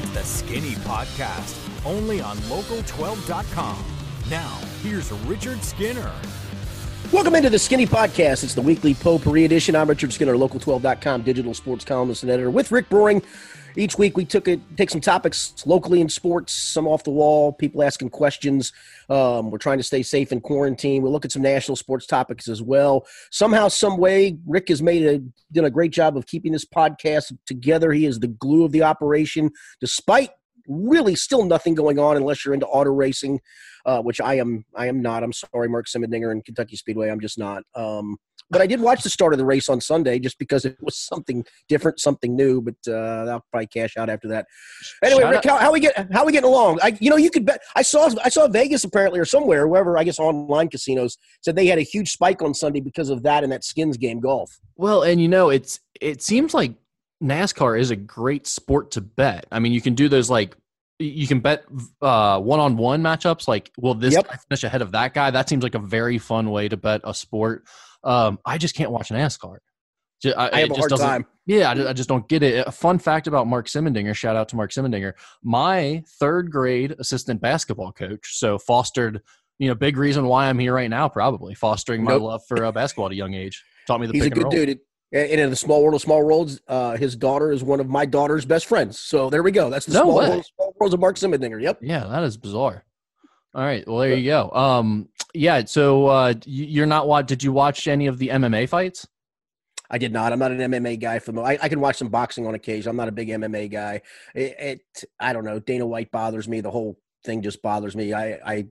It's the Skinny Podcast, only on local12.com. Now, here's Richard Skinner. Welcome into the Skinny Podcast. It's the weekly potpourri edition. I'm Richard Skinner, local12.com digital sports columnist and editor with Rick Broering. Each week we took it, take some topics locally in sports, some off the wall, people asking questions. Um, we're trying to stay safe in quarantine. We'll look at some national sports topics as well. Somehow, some way, Rick has made a done a great job of keeping this podcast together. He is the glue of the operation, despite really still nothing going on unless you're into auto racing, uh, which I am. I am not. I'm sorry, Mark Simendinger and Kentucky Speedway. I'm just not. Um, but I did watch the start of the race on Sunday just because it was something different, something new. But uh, I'll probably cash out after that. Anyway, Rick, how, how, we get how we getting along? I, you know, you could bet. I saw I saw Vegas apparently or somewhere, wherever I guess online casinos said they had a huge spike on Sunday because of that and that skins game golf. Well, and you know, it's it seems like NASCAR is a great sport to bet. I mean, you can do those like you can bet uh, one-on-one matchups. Like, will this yep. guy finish ahead of that guy? That seems like a very fun way to bet a sport. Um, I just can't watch NASCAR. Just, I, I have a hard time. Yeah, I, I, just don't get it. A fun fact about Mark Simendinger. Shout out to Mark Simendinger. My third grade assistant basketball coach. So fostered, you know, big reason why I'm here right now. Probably fostering my nope. love for uh, basketball at a young age. Taught me the. He's a good roll. dude. And in the small world of small worlds, uh, his daughter is one of my daughter's best friends. So there we go. That's the no small, world, small worlds of Mark Simendinger. Yep. Yeah, that is bizarre. All right. Well, there you go. Um, yeah. So uh, you're not what? Did you watch any of the MMA fights? I did not. I'm not an MMA guy. From I, I can watch some boxing on occasion. I'm not a big MMA guy. It, it, I don't know. Dana White bothers me. The whole thing just bothers me. I I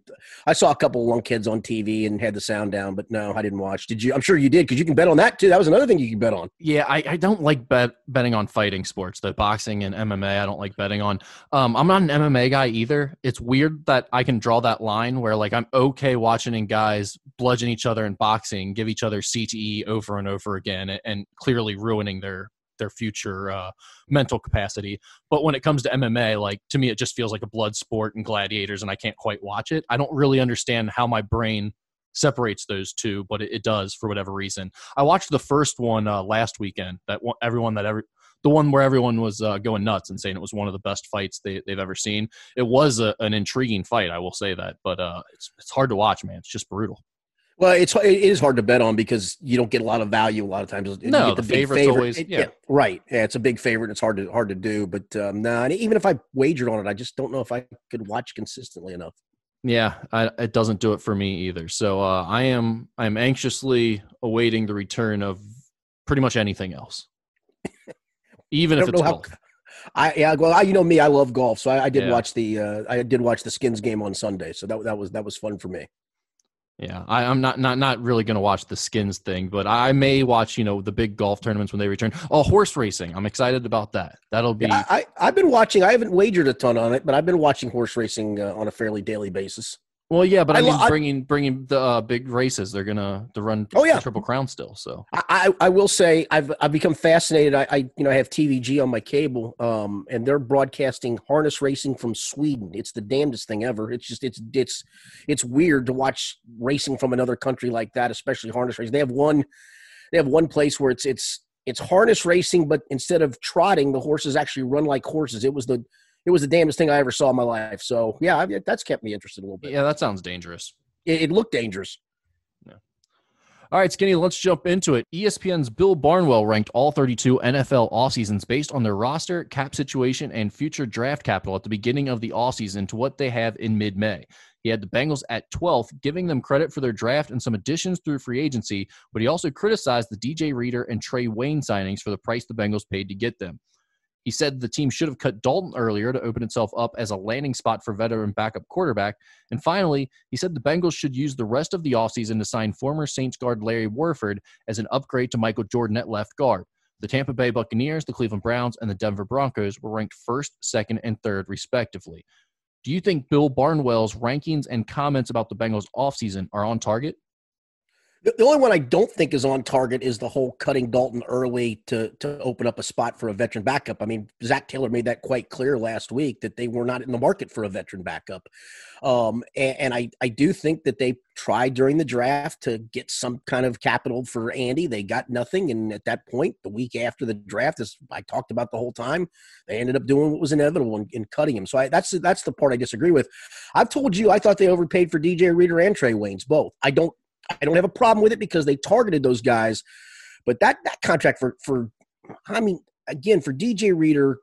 I saw a couple of young kids on TV and had the sound down, but no, I didn't watch. Did you? I'm sure you did because you can bet on that too. That was another thing you can bet on. Yeah, I, I don't like bet betting on fighting sports, the boxing and MMA. I don't like betting on. Um, I'm not an MMA guy either. It's weird that I can draw that line where like I'm okay watching guys bludgeon each other in boxing, give each other CTE over and over again, and, and clearly ruining their their future uh, mental capacity. But when it comes to MMA, like to me, it just feels like a blood sport and gladiators, and I can't quite watch it. I don't really understand how my brain separates those two, but it, it does for whatever reason. I watched the first one uh, last weekend. That one, everyone that ever the one where everyone was uh, going nuts and saying it was one of the best fights they, have ever seen. It was a, an intriguing fight, I will say that, but uh, it's it's hard to watch, man. It's just brutal. Well, it's it is hard to bet on because you don't get a lot of value a lot of times. No, you the, the favorite's favorite. always yeah. yeah. right. Yeah, it's a big favorite. It's hard to hard to do, but um, no, nah, even if I wagered on it, I just don't know if I could watch consistently enough. Yeah, I, it doesn't do it for me either. So uh, I am I am anxiously awaiting the return of pretty much anything else, even if it's golf. How, I yeah, well, I, you know me, I love golf, so I, I did yeah. watch the uh, I did watch the Skins game on Sunday, so that that was that was fun for me. Yeah, I, am not not not really going to watch the skins thing, but I may watch you know the big golf tournaments when they return. Oh, horse racing! I'm excited about that. That'll be. Yeah, I I've been watching. I haven't wagered a ton on it, but I've been watching horse racing uh, on a fairly daily basis. Well, yeah, but I, I mean, bringing bringing the uh, big races, they're gonna to run. Oh yeah, Triple Crown still. So I, I will say I've I've become fascinated. I, I you know I have TVG on my cable, um, and they're broadcasting harness racing from Sweden. It's the damnedest thing ever. It's just it's it's it's weird to watch racing from another country like that, especially harness racing. They have one they have one place where it's it's it's harness racing, but instead of trotting, the horses actually run like horses. It was the it was the damnest thing I ever saw in my life. So yeah, I, that's kept me interested a little bit. Yeah, that sounds dangerous. It, it looked dangerous. Yeah. All right, Skinny, let's jump into it. ESPN's Bill Barnwell ranked all 32 NFL off seasons based on their roster, cap situation, and future draft capital at the beginning of the off season to what they have in mid May. He had the Bengals at 12th, giving them credit for their draft and some additions through free agency, but he also criticized the DJ Reader and Trae Wayne signings for the price the Bengals paid to get them. He said the team should have cut Dalton earlier to open itself up as a landing spot for veteran backup quarterback. And finally, he said the Bengals should use the rest of the offseason to sign former Saints guard Larry Warford as an upgrade to Michael Jordan at left guard. The Tampa Bay Buccaneers, the Cleveland Browns, and the Denver Broncos were ranked first, second, and third, respectively. Do you think Bill Barnwell's rankings and comments about the Bengals offseason are on target? The only one I don't think is on target is the whole cutting Dalton early to to open up a spot for a veteran backup. I mean, Zac Taylor made that quite clear last week that they were not in the market for a veteran backup. Um, and, and I, I do think that they tried during the draft to get some kind of capital for Andy. They got nothing. And at that point, the week after the draft, as I talked about the whole time, they ended up doing what was inevitable in, in cutting him. So I, that's that's the part I disagree with. I've told you I thought they overpaid for DJ Reader and Trae Waynes both. I don't I don't have a problem with it because they targeted those guys. But that that contract for for I mean, again, for DJ Reader,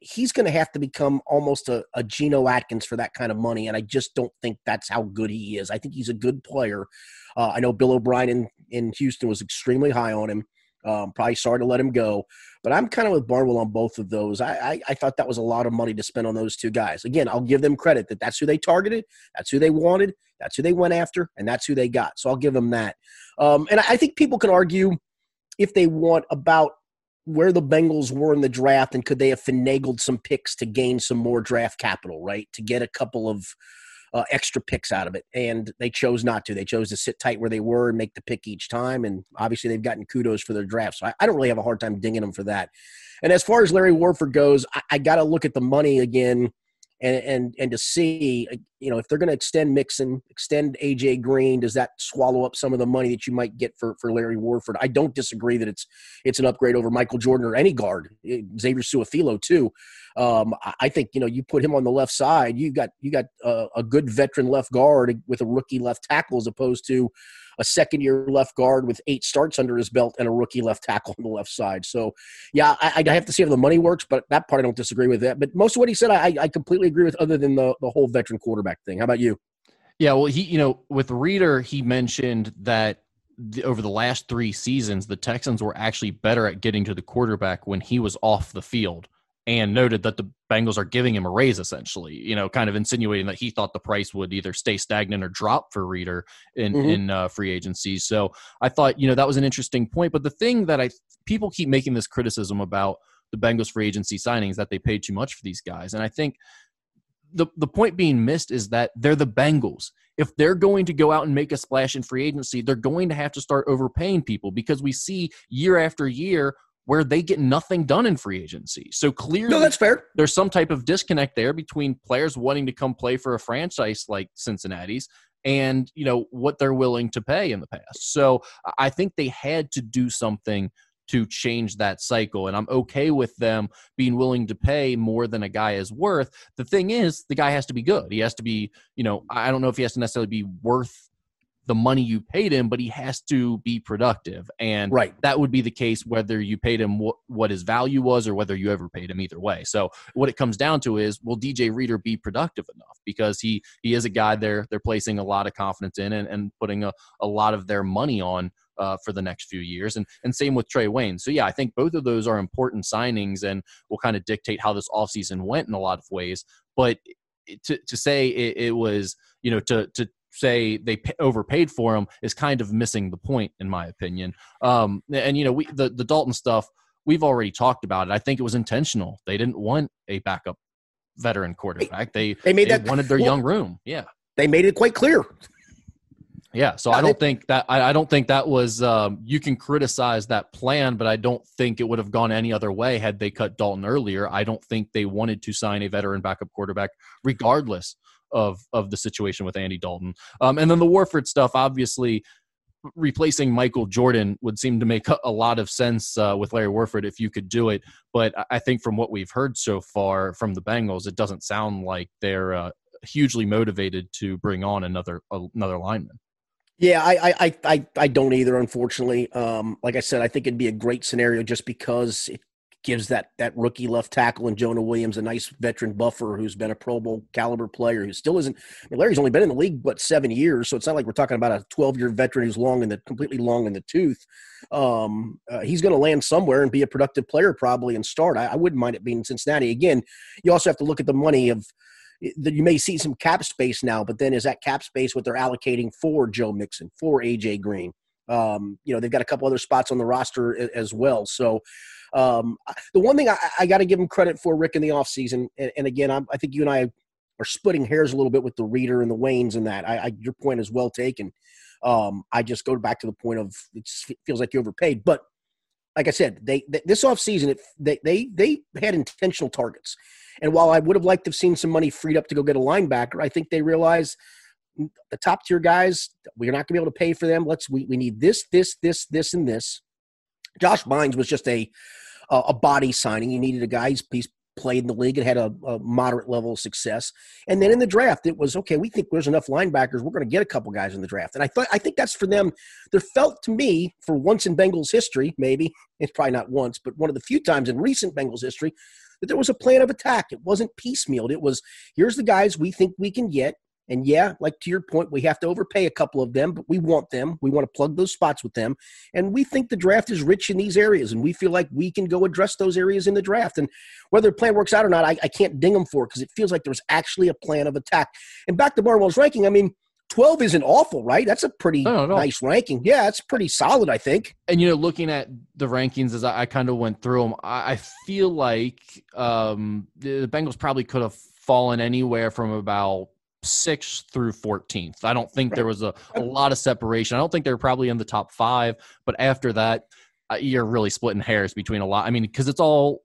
he's going to have to become almost a, a Geno Atkins for that kind of money, and I just don't think that's how good he is. I think he's a good player. Uh, I know Bill O'Brien in, in Houston was extremely high on him. Um, probably sorry to let him go, but I'm kind of with Barnwell on both of those. I, I, I thought that was a lot of money to spend on those two guys. Again, I'll give them credit that that's who they targeted, that's who they wanted, that's who they went after, and that's who they got. So I'll give them that. Um, and I think people can argue if they want about where the Bengals were in the draft and could they have finagled some picks to gain some more draft capital, right? To get a couple of uh, extra picks out of it. And they chose not to. They chose to sit tight where they were and make the pick each time. And obviously, they've gotten kudos for their draft. So I, I don't really have a hard time dinging them for that. And as far as Larry Warford goes, I, I got to look at the money again and and and to see you know if they're going to extend Mixon, extend AJ Green, does that swallow up some of the money that you might get for for Larry Warford? I don't disagree that it's it's an upgrade over Michael Jordan or any guard, eh, Xavier Su'a-Filo too. Um, I think you know you put him on the left side, you got you got a, a good veteran left guard with a rookie left tackle as opposed to a second year left guard with eight starts under his belt and a rookie left tackle on the left side. So, yeah, I, I have to see how the money works, but that part I don't disagree with that. But most of what he said, I, I completely agree with, other than the, the whole veteran quarterback thing. How about you? Yeah, well, he, you know, with Reader, he mentioned that the, over the last three seasons, the Texans were actually better at getting to the quarterback when he was off the field and noted that the Bengals are giving him a raise essentially, you know, kind of insinuating that he thought the price would either stay stagnant or drop for Reader in mm-hmm. in uh, free agency. So I thought, you know, that was an interesting point. But the thing that I people keep making this criticism about the Bengals free agency signings that they paid too much for these guys, and I think the the point being missed is that they're the Bengals. If they're going to go out and make a splash in free agency, they're going to have to start overpaying people because we see year after year where they get nothing done in free agency. So clearly, no, that's fair. There's some type of disconnect there between players wanting to come play for a franchise like Cincinnati's and you know what they're willing to pay in the past. So I think they had to do something to change that cycle. And I'm okay with them being willing to pay more than a guy is worth. The thing is, the guy has to be good. He has to be, you know, I don't know if he has to necessarily be worth the money you paid him, but he has to be productive. And right. that would be the case whether you paid him what, what his value was or whether you ever paid him either way. So what it comes down to is will DJ Reader be productive enough? Because he he is a guy they're they're placing a lot of confidence in and, and putting a, a lot of their money on uh, for the next few years. And and same with Trae Wayne. So yeah, I think both of those are important signings and will kind of dictate how this offseason went in a lot of ways. But to, to say it, it was, you know, to, to say they overpaid for him is kind of missing the point, in my opinion. Um, and you know, we the the Dalton stuff we've already talked about it. I think it was intentional. They didn't want a backup veteran quarterback. They they made they that wanted their well, young room. Yeah, they made it quite clear. Yeah, so I don't think that I, I, don't think that was um, you can criticize that plan, but I don't think it would have gone any other way had they cut Dalton earlier. I don't think they wanted to sign a veteran backup quarterback, regardless of of the situation with Andy Dalton. Um, and then the Warford stuff, obviously, replacing Michael Jordan would seem to make a lot of sense uh, with Larry Warford if you could do it. But I think from what we've heard so far from the Bengals, it doesn't sound like they're uh, hugely motivated to bring on another another lineman. Yeah, I, I, I, I don't either. Unfortunately, um, like I said, I think it'd be a great scenario just because it gives that that rookie left tackle and Jonah Williams a nice veteran buffer who's been a Pro Bowl caliber player who still isn't. I mean, Larry's only been in the league but seven years, so it's not like we're talking about a 12 year veteran who's long in the completely long in the tooth. Um, uh, he's going to land somewhere and be a productive player probably and start. I, I wouldn't mind it being Cincinnati. Again, you also have to look at the money of that you may see some cap space now, but then is that cap space what they're allocating for Joe Mixon, for AJ Green? Um, you know, they've got a couple other spots on the roster as well. So, um, the one thing I, I got to give them credit for, Rick, in the offseason, and, and again, I'm, i think you and I are splitting hairs a little bit with the Reader and the Waynes and that. I, I your point is well taken. Um, I just go back to the point of it feels like you overpaid, but like I said, they, they this offseason, they they they had intentional targets, and while I would have liked to have seen some money freed up to go get a linebacker, I think they realize the top tier guys we're not going to be able to pay for them. Let's we, we need this this this this and this. Josh Bynes was just a a body signing. You needed a guy. He's, he's played in the league and had a, a, moderate level of success. And then in the draft, it was okay. We think there's enough linebackers. We're going to get a couple guys in the draft. And I thought I think that's for them. There felt to me for once in Bengals history, maybe it's probably not once, but one of the few times in recent Bengals history that there was a plan of attack. It wasn't piecemealed. It was here's the guys we think we can get. And yeah, like to your point, we have to overpay a couple of them, but we want them. We want to plug those spots with them. And we think the draft is rich in these areas, and we feel like we can go address those areas in the draft. And whether the plan works out or not, I, I can't ding them for because it feels like there's actually a plan of attack. And back to Barnwell's ranking, I mean, 12 isn't awful, right? That's a pretty nice ranking. Yeah, it's pretty solid, I think. And, you know, looking at the rankings as I, I kind of went through them, I, I feel like um, the Bengals probably could have fallen anywhere from about sixth through 14th. I don't think there was a, a lot of separation. I don't think they're probably in the top five, but after that, uh, you're really splitting hairs between a lot. I mean, because it's all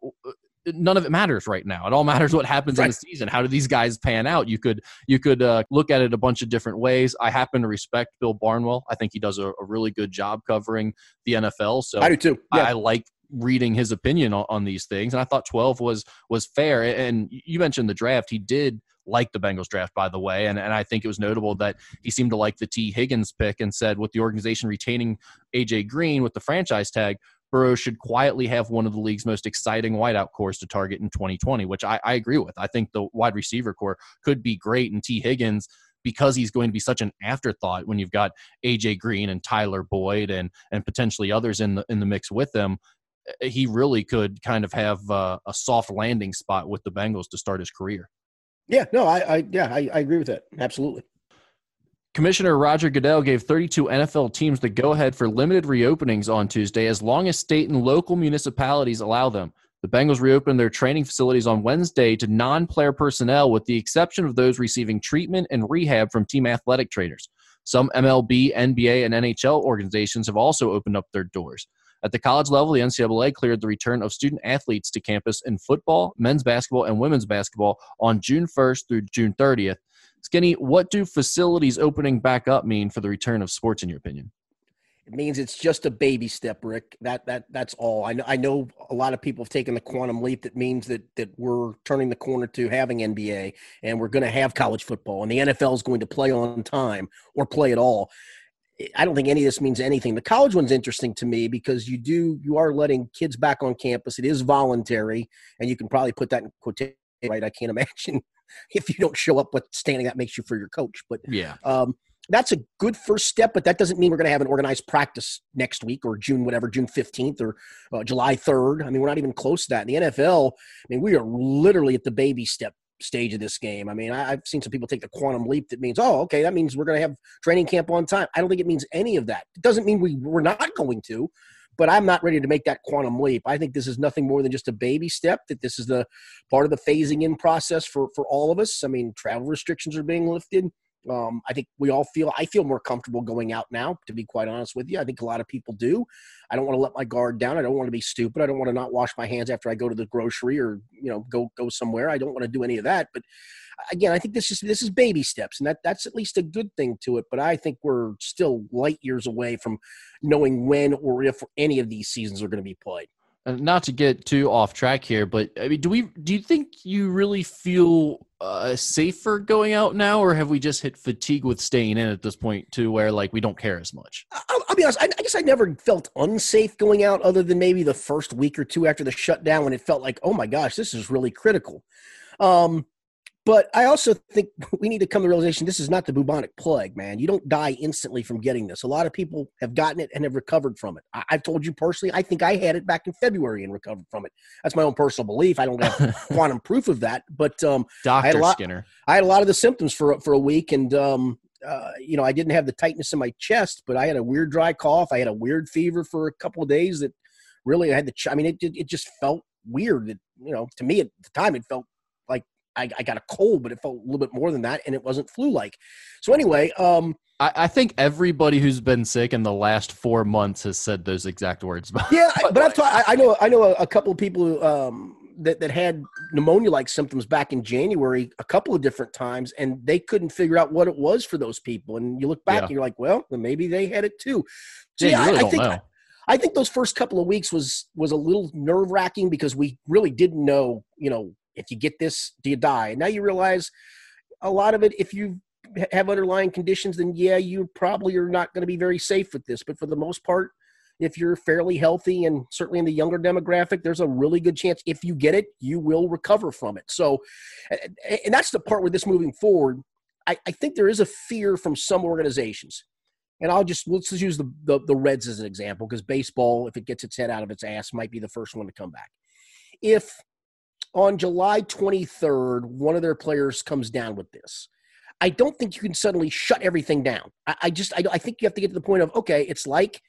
none of it matters right now. It all matters what happens right. in the season. How do these guys pan out? You could you could uh, look at it a bunch of different ways. I happen to respect Bill Barnwell. I think he does a, a really good job covering the NFL. So I do too. Yeah. I, I like reading his opinion on, on, these things, and I thought 12 was was fair. And you mentioned the draft. He did like the Bengals draft, by the way. And, and I think it was notable that he seemed to like the Tee Higgins pick and said, with the organization retaining AJ Green with the franchise tag, Burrow should quietly have one of the league's most exciting wideout cores to target in 2020, which I, I agree with. I think the wide receiver core could be great, and Tee Higgins because he's going to be such an afterthought when you've got AJ Green and Tyler Boyd and and potentially others in the in the mix with them. Eh, he really could kind of have uh, a soft landing spot with the Bengals to start his career. Yeah, no, I, I yeah, I, I agree with that. Absolutely. Commissioner Roger Goodell gave 32 NFL teams the go ahead for limited reopenings on Tuesday as long as state and local municipalities allow them. The Bengals reopened their training facilities on Wednesday to non player personnel, with the exception of those receiving treatment and rehab from team athletic trainers. Some MLB, NBA, and NHL organizations have also opened up their doors. At the college level, the NCAA cleared the return of student athletes to campus in football, men's basketball, and women's basketball on June 1st through June 30th. Skinny, what do facilities opening back up mean for the return of sports, in your opinion? It means it's just a baby step, Rick. That that that's all. I know. I know a lot of people have taken the quantum leap. That means that that we're turning the corner to having NBA, and we're going to have college football, and the NFL is going to play on time or play at all. I don't think any of this means anything. The college one's interesting to me because you do you are letting kids back on campus. It is voluntary, and you can probably put that in quotation. Right? I can't imagine if you don't show up what standing that makes you for your coach. But yeah, um, that's a good first step. But that doesn't mean we're going to have an organized practice next week or June whatever, June fifteenth or uh, July third. I mean, we're not even close to that. In the NFL, I mean, we are literally at the baby step stage of this game. I mean, I, have seen some people take the quantum leap that means, oh, okay, that means we're going to have training camp on time. I don't think it means any of that. It doesn't mean we, we're not going to, but I'm not ready to make that quantum leap. I think this is nothing more than just a baby step, that this is the part of the phasing in process for, for all of us. I mean, travel restrictions are being lifted. Um, I think we all feel I feel more comfortable going out now, to be quite honest with you. I think a lot of people do. I don't want to let my guard down. I don't want to be stupid. I don't want to not wash my hands after I go to the grocery or you know go go somewhere. I don't want to do any of that. But again, I think this is this is baby steps, and that that's at least a good thing to it. But I think we're still light years away from knowing when or if any of these seasons are going to be played not to get too off track here, but I mean, do we do you think you really feel uh, safer going out now, or have we just hit fatigue with staying in at this point to where like we don't care as much? I'll, I'll be honest. I, I, guess I never felt unsafe going out, other than maybe the first week or two after the shutdown when it felt like, oh my gosh, this is really critical. Um, but I also think we need to come to the realization this is not the bubonic plague, man. You don't die instantly from getting this. A lot of people have gotten it and have recovered from it. I- have told you personally, I think I had it back in February and recovered from it. That's my own personal belief. I don't have quantum proof of that, but um, Doctor I lot, Skinner. I had a lot of the symptoms for for a week, and um, uh, you know, I didn't have the tightness in my chest, but I had a weird dry cough. I had a weird fever for a couple of days that really I had the. Ch- I mean, it it just felt weird. It, you know, to me at the time, it felt I, I got a cold, but it felt a little bit more than that, and it wasn't flu like. So anyway, um, I, I, think everybody who's been sick in the last four months has said those exact words. yeah, but I've ta- I, I know I know a, a couple of people who, um, that that had pneumonia like symptoms back in January a couple of different times, and they couldn't figure out what it was for those people. And you look back, yeah. and you're like, well, then maybe they had it too. So yeah, yeah really I, I think. Know. I think those first couple of weeks was was a little nerve wracking because we really didn't know, you know, if you get this, do you die? And now you realize a lot of it, if you have underlying conditions, then yeah, you probably are not going to be very safe with this. But for the most part, if you're fairly healthy and certainly in the younger demographic, there's a really good chance if you get it, you will recover from it. So, and that's the part where this moving forward, I, I think there is a fear from some organizations and I'll just let's just use the, the, the Reds as an example because baseball, if it gets its head out of its ass, might be the first one to come back. If on July 23rd, one of their players comes down with this, I don't think you can suddenly shut everything down. I, I just I, I think you have to get to the point of okay, it's like,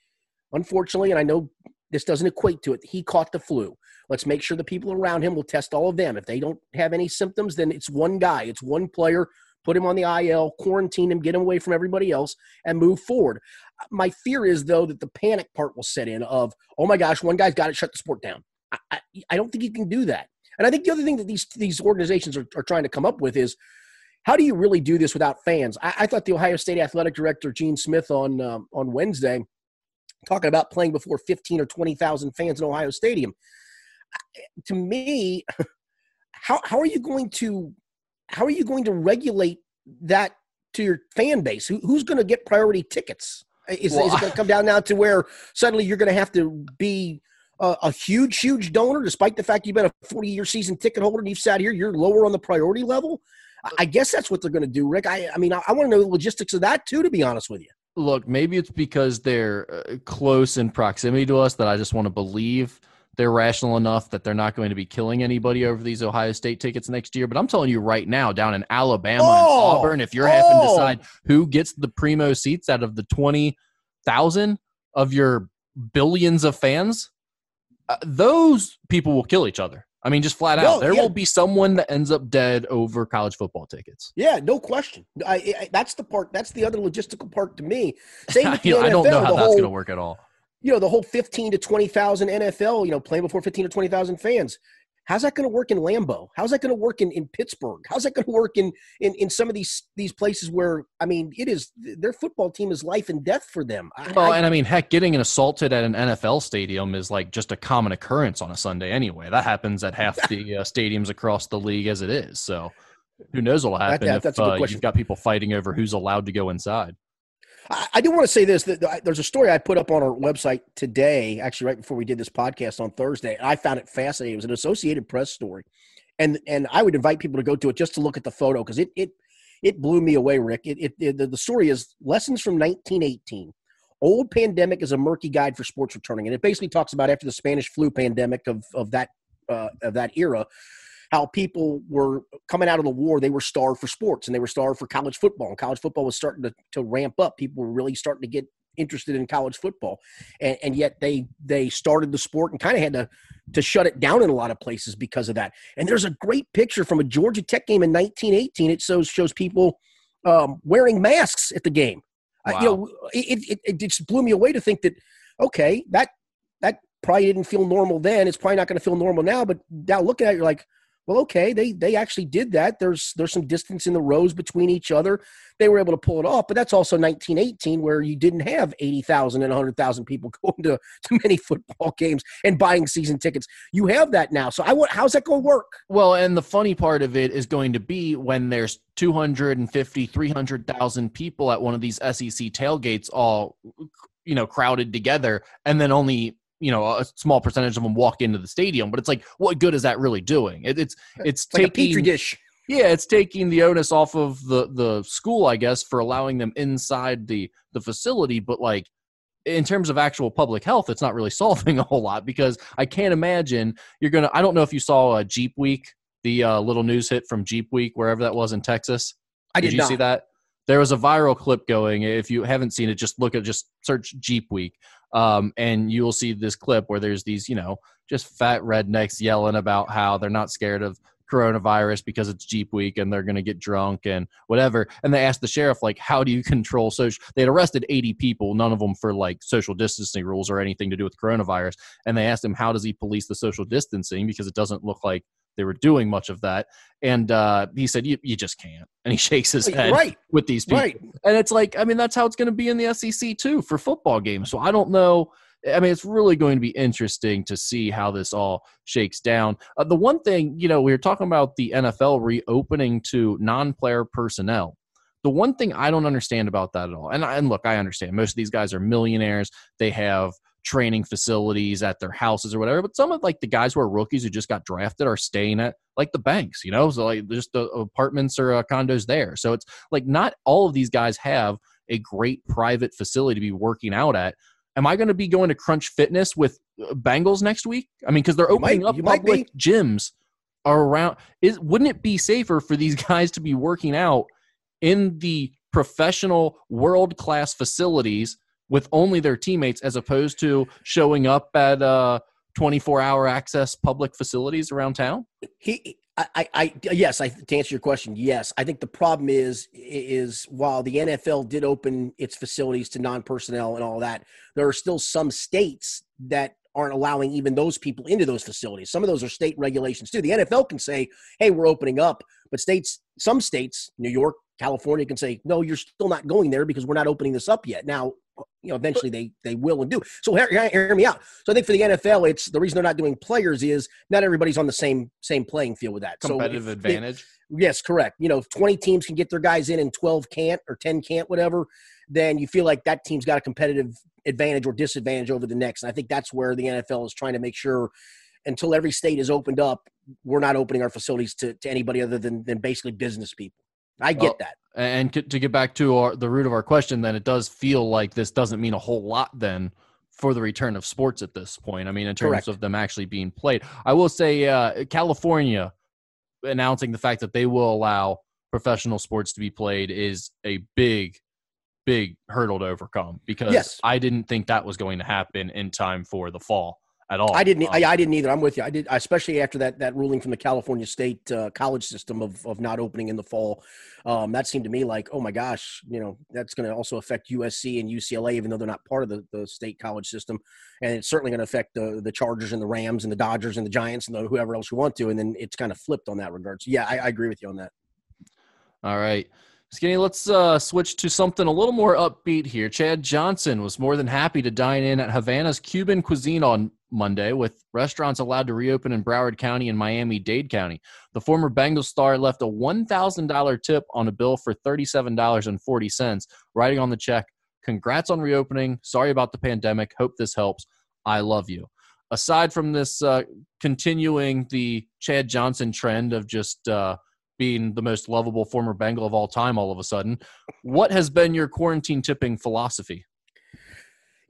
unfortunately, and I know this doesn't equate to it. He caught the flu. Let's make sure the people around him will test all of them. If they don't have any symptoms, then it's one guy, it's one player put him on the IL, quarantine him, get him away from everybody else, and move forward. My fear is, though, that the panic part will set in of, oh my gosh, one guy's got to shut the sport down. I, I, I, don't think you can do that. And I think the other thing that these, these organizations are, are trying to come up with is, how do you really do this without fans? I, I thought the Ohio State athletic director Gene Smith on um, on Wednesday talking about playing before fifteen or twenty thousand fans in Ohio Stadium. To me, how how are you going to how are you going to regulate that to your fan base? Who, who's going to get priority tickets? Is, well, is it going to come down now to where suddenly you're going to have to be a, a, huge, huge donor, despite the fact you've been a 40 year season ticket holder and you've sat here, you're lower on the priority level? I guess that's what they're going to do, Rick. I, I mean, I, I want to know the logistics of that too, to be honest with you. Look, maybe it's because they're uh, close in proximity to us that I just want to believe they're rational enough that they're not going to be killing anybody over these Ohio State tickets next year. But I'm telling you right now, down in Alabama oh, and Auburn, if you're oh. having to decide who gets the primo seats out of the 20,000 of your billions of fans, uh, those people will kill each other. I mean, just flat out, there yeah. will be someone that ends up dead over college football tickets. Yeah, no question. I, I, that's the part. That's the other logistical part to me. Same with the NFL, I don't know how that's going to work at all you know, the whole 15 to 20,000 NFL, you know, playing before 15 to 20,000 fans. How's that going to work in Lambeau? How's that going to work in, in Pittsburgh? How's that going to work in, in, in some of these these places where I mean it is their football team is life and death for them. well, I, and I mean, heck, getting an assaulted at an NFL stadium is like just a common occurrence on a Sunday anyway. That happens at half the uh, stadiums across the league as it is. So who knows what'll happen that, if uh, you've got people fighting over who's allowed to go inside. I, I do want to say this: that there's a story I put up on our website today, actually right before we did this podcast on Thursday. I found it fascinating. It was an Associated Press story, and and I would invite people to go to it just to look at the photo because it it it blew me away, Rick. It, it, it the story is lessons from 1918. Old pandemic is a murky guide for sports returning, and it basically talks about after the Spanish flu pandemic of of that uh, of that era how people were coming out of the war, they were starved for sports and they were starved for college football. And college football was starting to, to ramp up. People were really starting to get interested in college football. And, and yet they they started the sport and kind of had to to shut it down in a lot of places because of that. And there's a great picture from a Georgia Tech game in 1918. It shows shows people um, wearing masks at the game. Wow. You know, it, it, it just blew me away to think that okay, that that probably didn't feel normal then. It's probably not going to feel normal now. But now looking at it, you're like, well, okay, they they actually did that. There's there's some distance in the rows between each other. They were able to pull it off, but that's also 1918 where you didn't have 80,000 and 100,000 people going to, to many football games and buying season tickets. You have that now. So I want how's that going to work? Well, and the funny part of it is going to be when there's 250, 300,000 people at one of these SEC tailgates all you know crowded together and then only you know a small percentage of them walk into the stadium but it's like what good is that really doing? It, it's it's, like taking dish. Yeah it's taking the onus off of the the school i guess for allowing them inside the the facility but like in terms of actual public health it's not really solving a whole lot because i can't imagine you're gonna i don't know if you saw a jeep week the uh, little news hit from jeep week wherever that was in texas. I did, did you not. see that? There was a viral clip going if you haven't seen it just look at just search jeep week um, and you will see this clip where there's these, you know, just fat rednecks yelling about how they're not scared of coronavirus because it's Jeep week and they're going to get drunk and whatever. And they asked the sheriff, like, how do you control social? They had arrested 80 people, none of them for like social distancing rules or anything to do with coronavirus. And they asked him, how does he police the social distancing? Because it doesn't look like they were doing much of that. And uh, he said, you, you just can't. And he shakes his head right. with these people. Right. And it's like, I mean, that's how it's going to be in the SEC too for football games. So I don't know. I mean, it's really going to be interesting to see how this all shakes down. Uh, the one thing, you know, we were talking about the NFL reopening to non player personnel. The one thing I don't understand about that at all, and, and look, I understand most of these guys are millionaires. They have training facilities at their houses or whatever. But some of like the guys who are rookies who just got drafted are staying at like the banks, you know, so like just the apartments or uh, condos there. So it's like not all of these guys have a great private facility to be working out at. Am I going to be going to Crunch Fitness with uh, Bengals next week? I mean, because they're opening might- up public gyms around. Is wouldn't it be safer for these guys to be working out in the professional, world class facilities with only their teammates, as opposed to showing up at uh, 24 hour access public facilities around town? He, I, I, yes, I to answer your question, yes. I think the problem is, is while the NFL did open its facilities to non-personnel and all that, there are still some states that aren't allowing even those people into those facilities. Some of those are state regulations too. The NFL can say, "Hey, we're opening up," but states, some states, New York, California, can say, "No, you're still not going there because we're not opening this up yet." Now, you know, eventually they they will and do. So hear, hear me out. So I think for the NFL, it's the reason they're not doing players is not everybody's on the same same playing field with that. Competitive so advantage. Yes, correct. You know, if 20 teams can get their guys in and 12 can't or 10 can't, whatever, then you feel like that team's got a competitive advantage or disadvantage over the next. And I think that's where the NFL is trying to make sure until every state is opened up, we're not opening our facilities to, to anybody other than, than basically business people. I get Well, that. And to get back to our, the root of our question, then it does feel like this doesn't mean a whole lot then for the return of sports at this point. I mean, in terms Correct. of them actually being played, I will say uh, California announcing the fact that they will allow professional sports to be played is a big, big hurdle to overcome because Yes. I didn't think that was going to happen in time for the fall at all. I didn't. Um, I, I didn't either. I'm with you. I did, especially after that that ruling from the California State uh, college system of of not opening in the fall. Um, that seemed to me like, oh my gosh, you know, that's going to also affect USC and UCLA, even though they're not part of the, the state college system, and it's certainly going to affect the the Chargers and the Rams and the Dodgers and the Giants and the, whoever else you want to. And then it's kind of flipped on that regard. So yeah, I, I agree with you on that. All right. Skinny, let's uh, switch to something a little more upbeat here. Chad Johnson was more than happy to dine in at Havana's Cuban Cuisine on Monday, with restaurants allowed to reopen in Broward County and Miami Dade County. The former Bengals star left a $1,000 tip on a bill for $37.40, writing on the check, Congrats on reopening. Sorry about the pandemic. Hope this helps. I love you. Aside from this, uh, continuing the Chad Johnson trend of just uh, being the most lovable former Bengal of all time all of a sudden. What has been your quarantine tipping philosophy?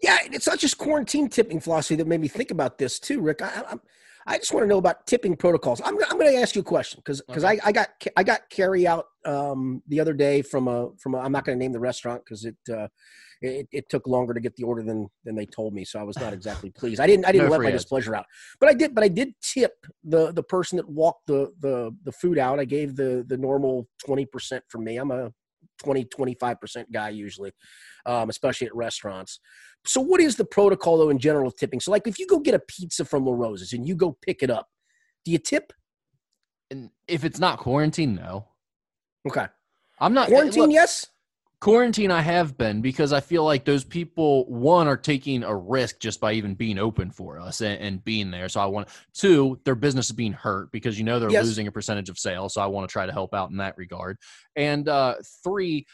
Yeah, it's not just quarantine tipping philosophy that made me think about this too, Rick. I, I, I just want to know about tipping protocols. I'm, I'm going to ask you a question because because I, I got I got carry out um, the other day from a from a, I'm not going to name the restaurant because it, uh, it it took longer to get the order than than they told me, so I was not exactly pleased. I didn't I didn't No let my displeasure out, but I did but I did tip the the person that walked the the the food out. I gave the the normal twenty percent for me. I'm a 20 25 percent guy usually, um, especially at restaurants. So, what is the protocol though in general of tipping? So, like if you go get a pizza from LaRosa's and you go pick it up, do you tip? And if it's not quarantine, no. Okay. I'm not Quarantine, look, yes. quarantine I have been because I feel like those people one are taking a risk just by even being open for us and, and being there. So I want two, their business is being hurt because you know they're Yes. losing a percentage of sales. So I want to try to help out in that regard. And uh three,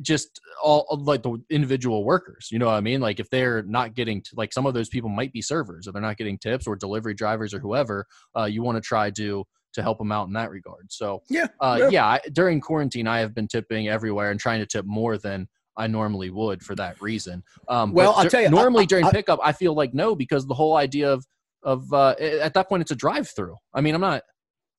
just all like the individual workers, you know what I mean? Like if they're not getting like some of those people might be servers or they're not getting tips or delivery drivers or whoever, uh, you want to try to to help them out in that regard. So Yeah. uh, yeah. yeah, I, during quarantine, I have been tipping everywhere and trying to tip more than I normally would for that reason. Um, Well, I'll tell you, normally I- during I- pickup, I feel like no because the whole idea of of uh, at that point it's a drive through. I mean, I'm not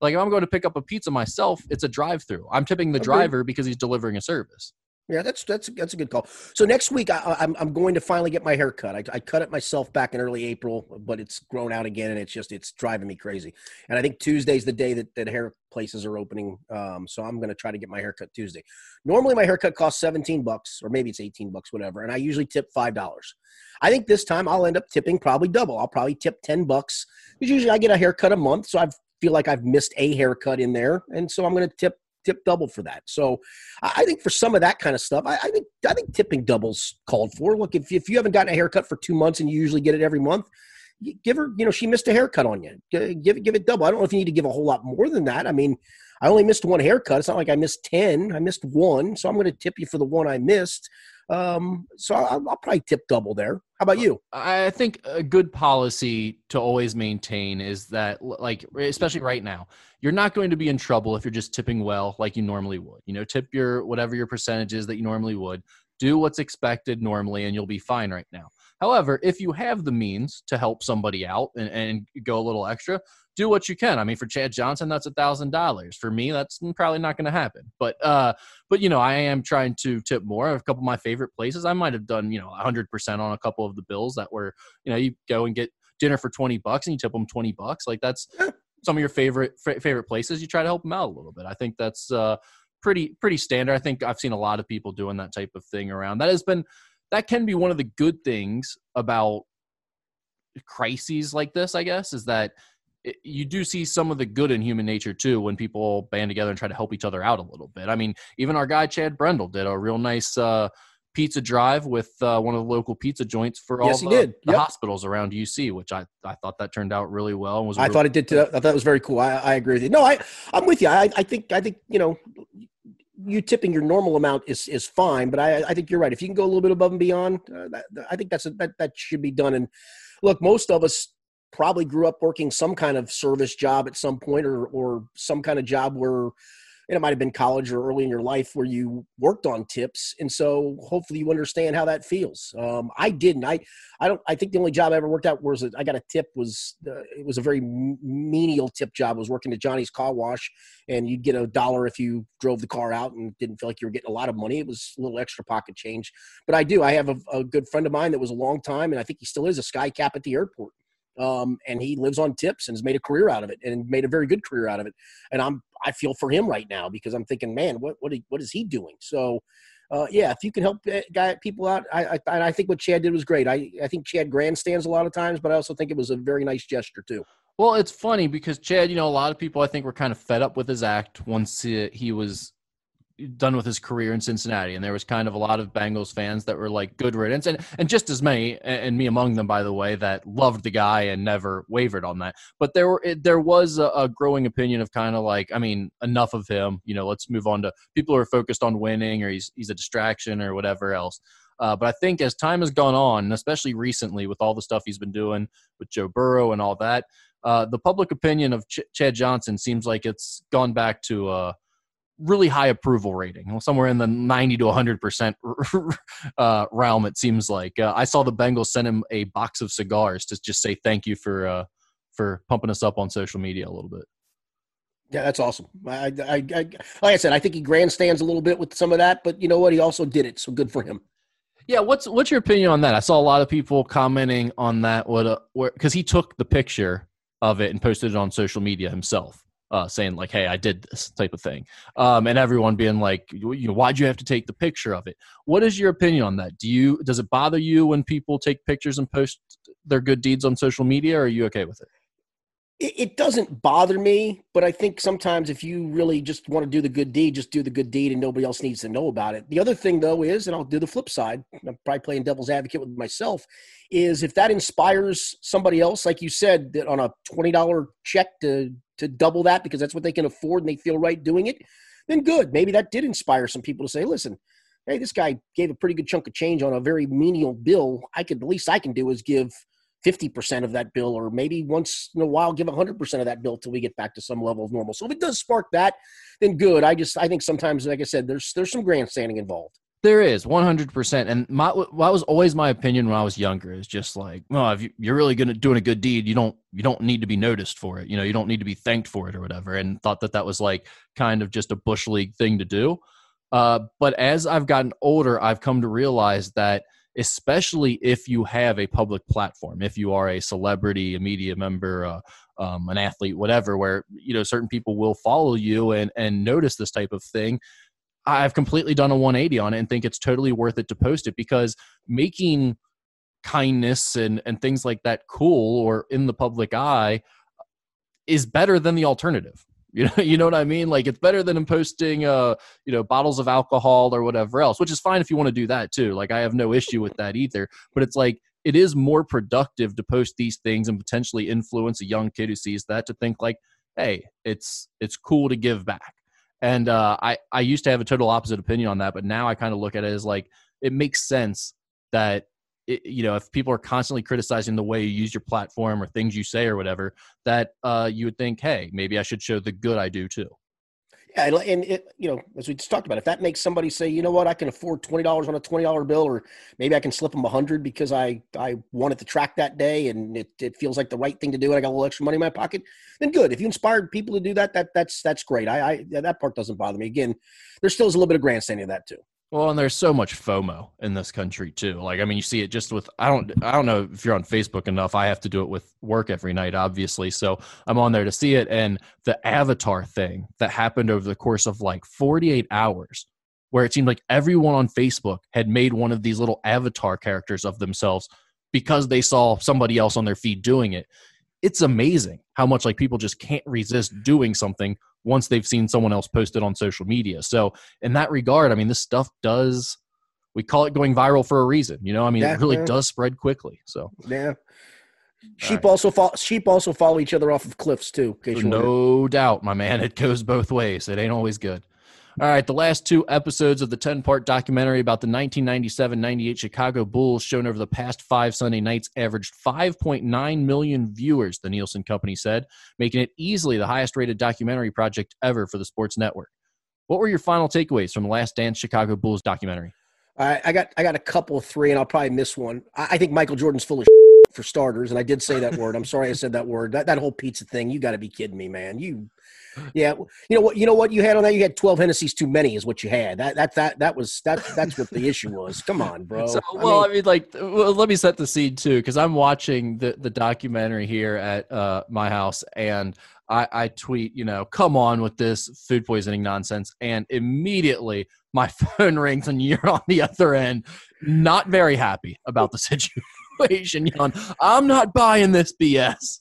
like if I'm going to pick up a pizza myself, it's a drive through. I'm tipping the driver because he's delivering a service. Yeah, that's that's that's a good call. So next week, I, am I'm, I'm going to finally get my hair cut. I, I cut it myself back in early April, but it's grown out again, and it's just it's driving me crazy. And I think Tuesday's the day that, that hair places are opening. Um, so I'm going to try to get my haircut Tuesday. Normally, my haircut costs 17 bucks, or maybe it's 18 bucks, whatever, and I usually tip five dollars. I think this time I'll end up tipping probably double. I'll probably tip 10 bucks because usually I get a haircut a month, so I feel like I've missed a haircut in there, and so I'm going to tip tip double for that. So I think for some of that kind of stuff, I, I, think I think tipping doubles called for. Look, if if you haven't gotten a haircut for two months and you usually get it every month, give her. You know, she missed a haircut on you. Give give it double. I don't know if you need to give a whole lot more than that. I mean, I only missed one haircut. It's not like I missed ten. I missed one, so I'm going to tip you for the one I missed. Um, so I'll, I'll, probably tip double there. How about you? I think a good policy to always maintain is that, like, especially right now, you're not going to be in trouble if you're just tipping well, like you normally would. You know, tip your whatever your percentage is that you normally would. Do what's expected normally, and you'll be fine right now. However, if you have the means to help somebody out and, and go a little extra, do what you can. I mean, for Chad Johnson, that's a thousand dollars. For me, that's probably not going to happen. But uh, but you know, I am trying to tip more. A couple of my favorite places, I might have done you know a hundred percent on a couple of the bills that were you know you go and get dinner for twenty bucks and you tip them twenty bucks. Like that's some of your favorite f- favorite places. You try to help them out a little bit. I think that's uh, pretty pretty standard. I think I've seen a lot of people doing that type of thing around. That has been that can be one of the good things about crises like this. I guess is that you do see some of the good in human nature too when people band together and try to help each other out a little bit. I mean, even our guy Chad Brendel did a real nice uh, pizza drive with uh, one of the local pizza joints for all yes, the, yep. the, hospitals around UC, which I, I thought that turned out really well. And was I really thought it did. Too. I thought it was very cool. I, I agree with you. No, I I'm with you. I, I think I think you know you tipping your normal amount is is fine, but I I think you're right. If you can go a little bit above and beyond, uh, that, I think that's a, that that should be done. And look, most of us probably grew up working some kind of service job at some point or or some kind of job where it might have been college or early in your life where you worked on tips. And so hopefully you understand how that feels. Um, i didn't. I i don't i think the only job i ever worked at was i got a tip was uh, it was a very menial tip job. I was working at johnny's car wash and you'd get a dollar if you drove the car out and didn't feel like you were getting a lot of money. It was a little extra pocket change. But i do. I have a, a good friend of mine that was a long time and i think he still is a sky cap at the airport um, and he lives on tips and has made a career out of it and made a very good career out of it. And I'm I feel for him right now because I'm thinking, man, what what what is he doing? So. Uh, yeah, if you can help uh, guy people out, I, I, I think what Chad did was great. I, I think Chad grandstands a lot of times, but I also think it was a very nice gesture too. Well, it's funny because Chad, you know, a lot of people I think were kind of fed up with his act once he, he was done with his career in Cincinnati, and there was kind of a lot of Bengals fans that were like good riddance, and and just as many, and me among them, by the way, that loved the guy and never wavered on that. But there were there was a, a growing opinion of kind of like, I mean, enough of him. You know, let's move on to people who are focused on winning, or he's he's a distraction, or whatever else. Uh, but I think as time has gone on, and especially recently with all the stuff he's been doing with Joe Burrow and all that, uh, the public opinion of Ch- Chad Johnson seems like it's gone back to. Uh, really high approval rating, somewhere in the 90 to 100% uh, realm, it seems like. Uh, I saw the Bengals send him a box of cigars to just say thank you for, uh, for pumping us up on social media a little bit. Yeah, that's awesome. I, I, I, like I said, I think he grandstands a little bit with some of that, but you know what? He also did it, so good for him. Yeah, what's what's your opinion on that? I saw a lot of people commenting on that. What because he took the picture of it and posted it on social media himself uh, saying like, "Hey, I did this" type of thing, um, and everyone being like, "You know, why'd you have to take the picture of it?" What is your opinion on that? Do you does it bother you when people take pictures and post their good deeds on social media? Are you okay with it? it, it doesn't bother me, but I think sometimes if you really just want to do the good deed, just do the good deed and nobody else needs to know about it. The other thing, though, is, and I'll do the flip side, I'm probably playing devil's advocate with myself, is if that inspires somebody else, like you said, that on a $20 check to, to double that because that's what they can afford and they feel right doing it, then good. Maybe that did inspire some people to say, listen, hey, this guy gave a pretty good chunk of change on a very menial bill. I could, the least I can do is give – 50% of that bill, or maybe once in a while give 100% of that bill till we get back to some level of normal. So if it does spark that, then good. I just, I think sometimes, like I said, there's, there's some grandstanding involved. There is 100%. And my, what was always my opinion when I was younger is just like, well, if you're really going to doing a good deed, you don't, you don't need to be noticed for it. You know, you don't need to be thanked for it or whatever. And thought that that was like kind of just a bush league thing to do. Uh, but as I've gotten older, I've come to realize that especially if you have a public platform, if you are a celebrity, a media member, uh, um, an athlete, whatever, where you know certain people will follow you and and notice this type of thing. I've completely done a 180 on it and think it's totally worth it to post it because making kindness and and things like that cool or in the public eye is better than the alternative. You know, you know what I mean? Like it's better than posting uh, you know, bottles of alcohol or whatever else, which is fine if you want to do that too. Like I have no issue with that either. But it's like it is more productive to post these things and potentially influence a young kid who sees that to think like, hey, it's it's cool to give back. And uh, I I used to have a total opposite opinion on that, but now I kind of look at it as like it makes sense that it, you know if people are constantly criticizing the way you use your platform or things you say or whatever that uh, you would think hey maybe i should show the good i do too yeah and it you know as we just talked about if that makes somebody say you know what? I can afford $20 on a $20 bill or maybe i can slip them a 100 because i i wanted to track that day and it, it feels like the right thing to do and i got a little extra money in my pocket then good. If you inspired people to do that that that's that's great. I i that part doesn't bother me. Again there still is a little bit of grandstanding of that too well, and there's so much FOMO in this country too. Like, I mean, you see it just with I don't I don't know if you're on Facebook enough. I have to do it with work every night, obviously. So I'm on there to see it. And the avatar thing that happened over the course of like 48 hours, where it seemed like everyone on Facebook had made one of these little avatar characters of themselves because they saw somebody else on their feed doing it. It's amazing how much like people just can't resist doing something once they've seen someone else post it on social media. So in that regard, I mean, this stuff does we call it going viral for a reason. You know, I mean, yeah, it really yeah. does spread quickly. So yeah. Sheep right. also follow, sheep also follow each other off of cliffs too. No doubt, my man. It goes both ways. It ain't always good. All right, the last two episodes of the 10 part documentary about the 1997 98 Chicago Bulls, shown over the past five Sunday nights, averaged 5.9 million viewers, the Nielsen Company said, making it easily the highest rated documentary project ever for the sports network. What were your final takeaways from the Last Dance Chicago Bulls documentary? I, I got I got a couple of three, and I'll probably miss one. I, I think Michael Jordan's full of for starters, and I did say that word. I'm sorry I said that word. That that whole pizza thing, you got to be kidding me, man. You yeah, you know what? You know what you had on that? You had twelve Hennessy's too many, is what you had. That that that that was that that's what the issue was. Come on, bro. So, well, I mean, I mean, like, well, let me set the scene too, because I'm watching the the documentary here at uh, my house, and I, I tweet, you know, come on with this food poisoning nonsense, and immediately my phone rings, and you're on the other end, not very happy about the situation. I'm not buying this BS.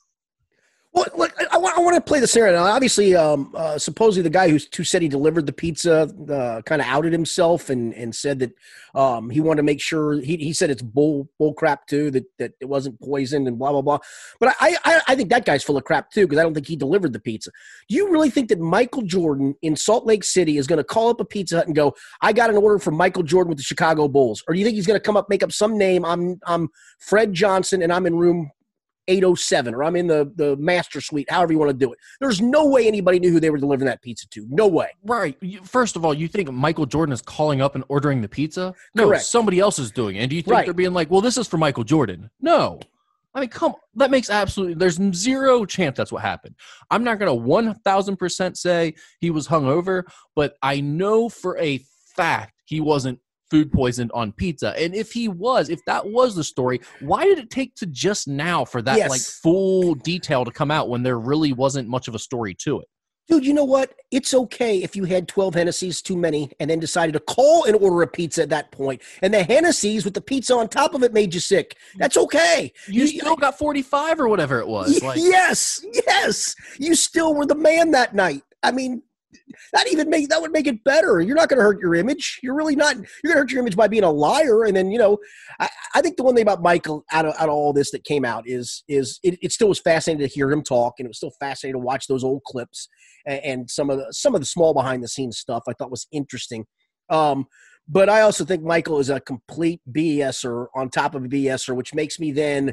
Well, look, I, I, want to play the scenario. Now, obviously, um, uh, supposedly the guy who, who said he delivered the pizza uh, kind of outed himself and, and said that um, he wanted to make sure he, he said it's bull bull crap too that, that it wasn't poisoned and blah blah blah. But I I, I think that guy's full of crap too because I don't think he delivered the pizza. Do you really think that Michael Jordan in Salt Lake City is going to call up a Pizza Hut and go, "I got an order from Michael Jordan with the Chicago Bulls," or do you think he's going to come up make up some name? I'm I'm Fred Johnson and I'm in room 807 or I'm in the, the master suite, however you want to do it. There's no way anybody knew who they were delivering that pizza to. No way. Right. First of all, you think Michael Jordan is calling up and ordering the pizza? No, Correct. somebody else is doing it. And do you think right. they're being like, well, this is for Michael Jordan? No. I mean, come that makes absolutely there's zero chance that's what happened. I'm not gonna one thousand percent say he was hungover, but I know for a fact he wasn't food poisoned on pizza. And if he was, if that was the story, why did it take to just now for that yes. like full detail to come out when there really wasn't much of a story to it? Dude, you know what? It's okay if you had 12 Hennessy's too many and then decided to call and order a pizza at that point. And the Hennessy's with the pizza on top of it made you sick. That's okay. You, you still got 45 or whatever it was. Like. Yes, yes. You still were the man that night. I mean, that even make that would make it better. You're not going to hurt your image. You're really not. You're going to hurt your image by being a liar. And then you know, I, I, think the one thing about Michael out of, out of all this that came out is is it, it, still was fascinating to hear him talk, and it was still fascinating to watch those old clips and, and some of the some of the small behind the scenes stuff. I thought was interesting. Um, but I also think Michael is a complete BSer on top of a BSer, which makes me then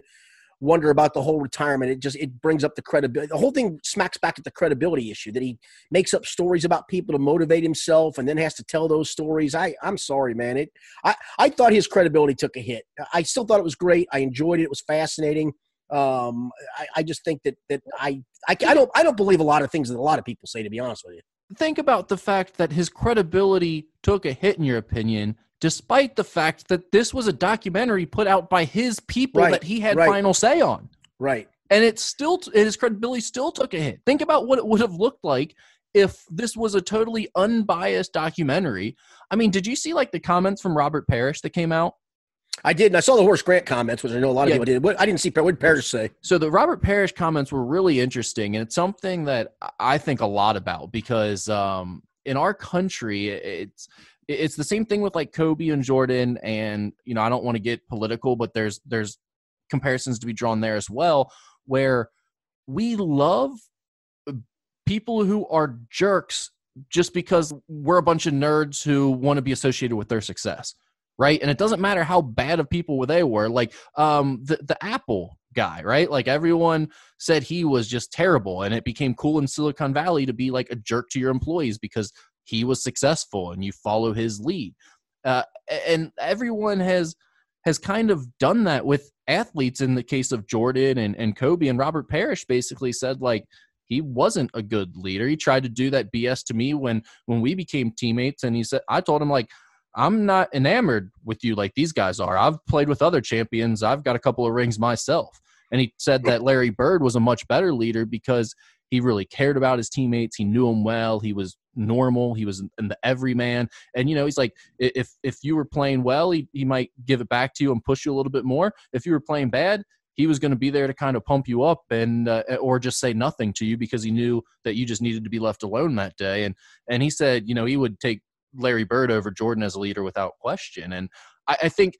wonder about the whole retirement. It just it brings up the credibility. The whole thing smacks back at the credibility issue that he makes up stories about people to motivate himself and then has to tell those stories. I I'm sorry, man. It I I thought his credibility took a hit. I still thought it was great. I enjoyed it. It was fascinating. Um, I, I just think that that I, I I don't I don't believe a lot of things that a lot of people say. To be honest with you. think about the fact that his credibility took a hit, in your opinion, despite the fact that this was a documentary put out by his people Right, that he had right. final say on. Right. And it still, his credibility still took a hit. Think about what it would have looked like if this was a totally unbiased documentary. I mean, did you see like the comments from Robert Parish that came out? I did, and I saw the Horace Grant comments, which I know a lot of Yeah. people did. What I didn't see. What did Parish say? So the Robert Parish comments were really interesting, and it's something that I think a lot about because um, in our country, it's it's the same thing with like Kobe and Jordan, and you know I don't want to get political, but there's there's comparisons to be drawn there as well, where we love people who are jerks just because we're a bunch of nerds who want to be associated with their success right? And it doesn't matter how bad of people they were like um the, the apple guy right? Like everyone said he was just terrible and it became cool in silicon valley to be like a jerk to your employees because he was successful and you follow his lead uh, and everyone has has kind of done that with athletes in the case of jordan and, and kobe and robert Parish basically said like he wasn't a good leader he tried to do that bs to me when when we became teammates and he said i told him like I'm not enamored with you like these guys are. I've played with other champions. I've got a couple of rings myself. And he said that Larry Bird was a much better leader because he really cared about his teammates. He knew them well. He was normal. He was in the everyman. And you know, he's like, if if you were playing well, he, he might give it back to you and push you a little bit more. If you were playing bad, he was going to be there to kind of pump you up and uh, or just say nothing to you because he knew that you just needed to be left alone that day. And and he said, you know, he would take Larry Bird over Jordan as a leader without question. And I, I think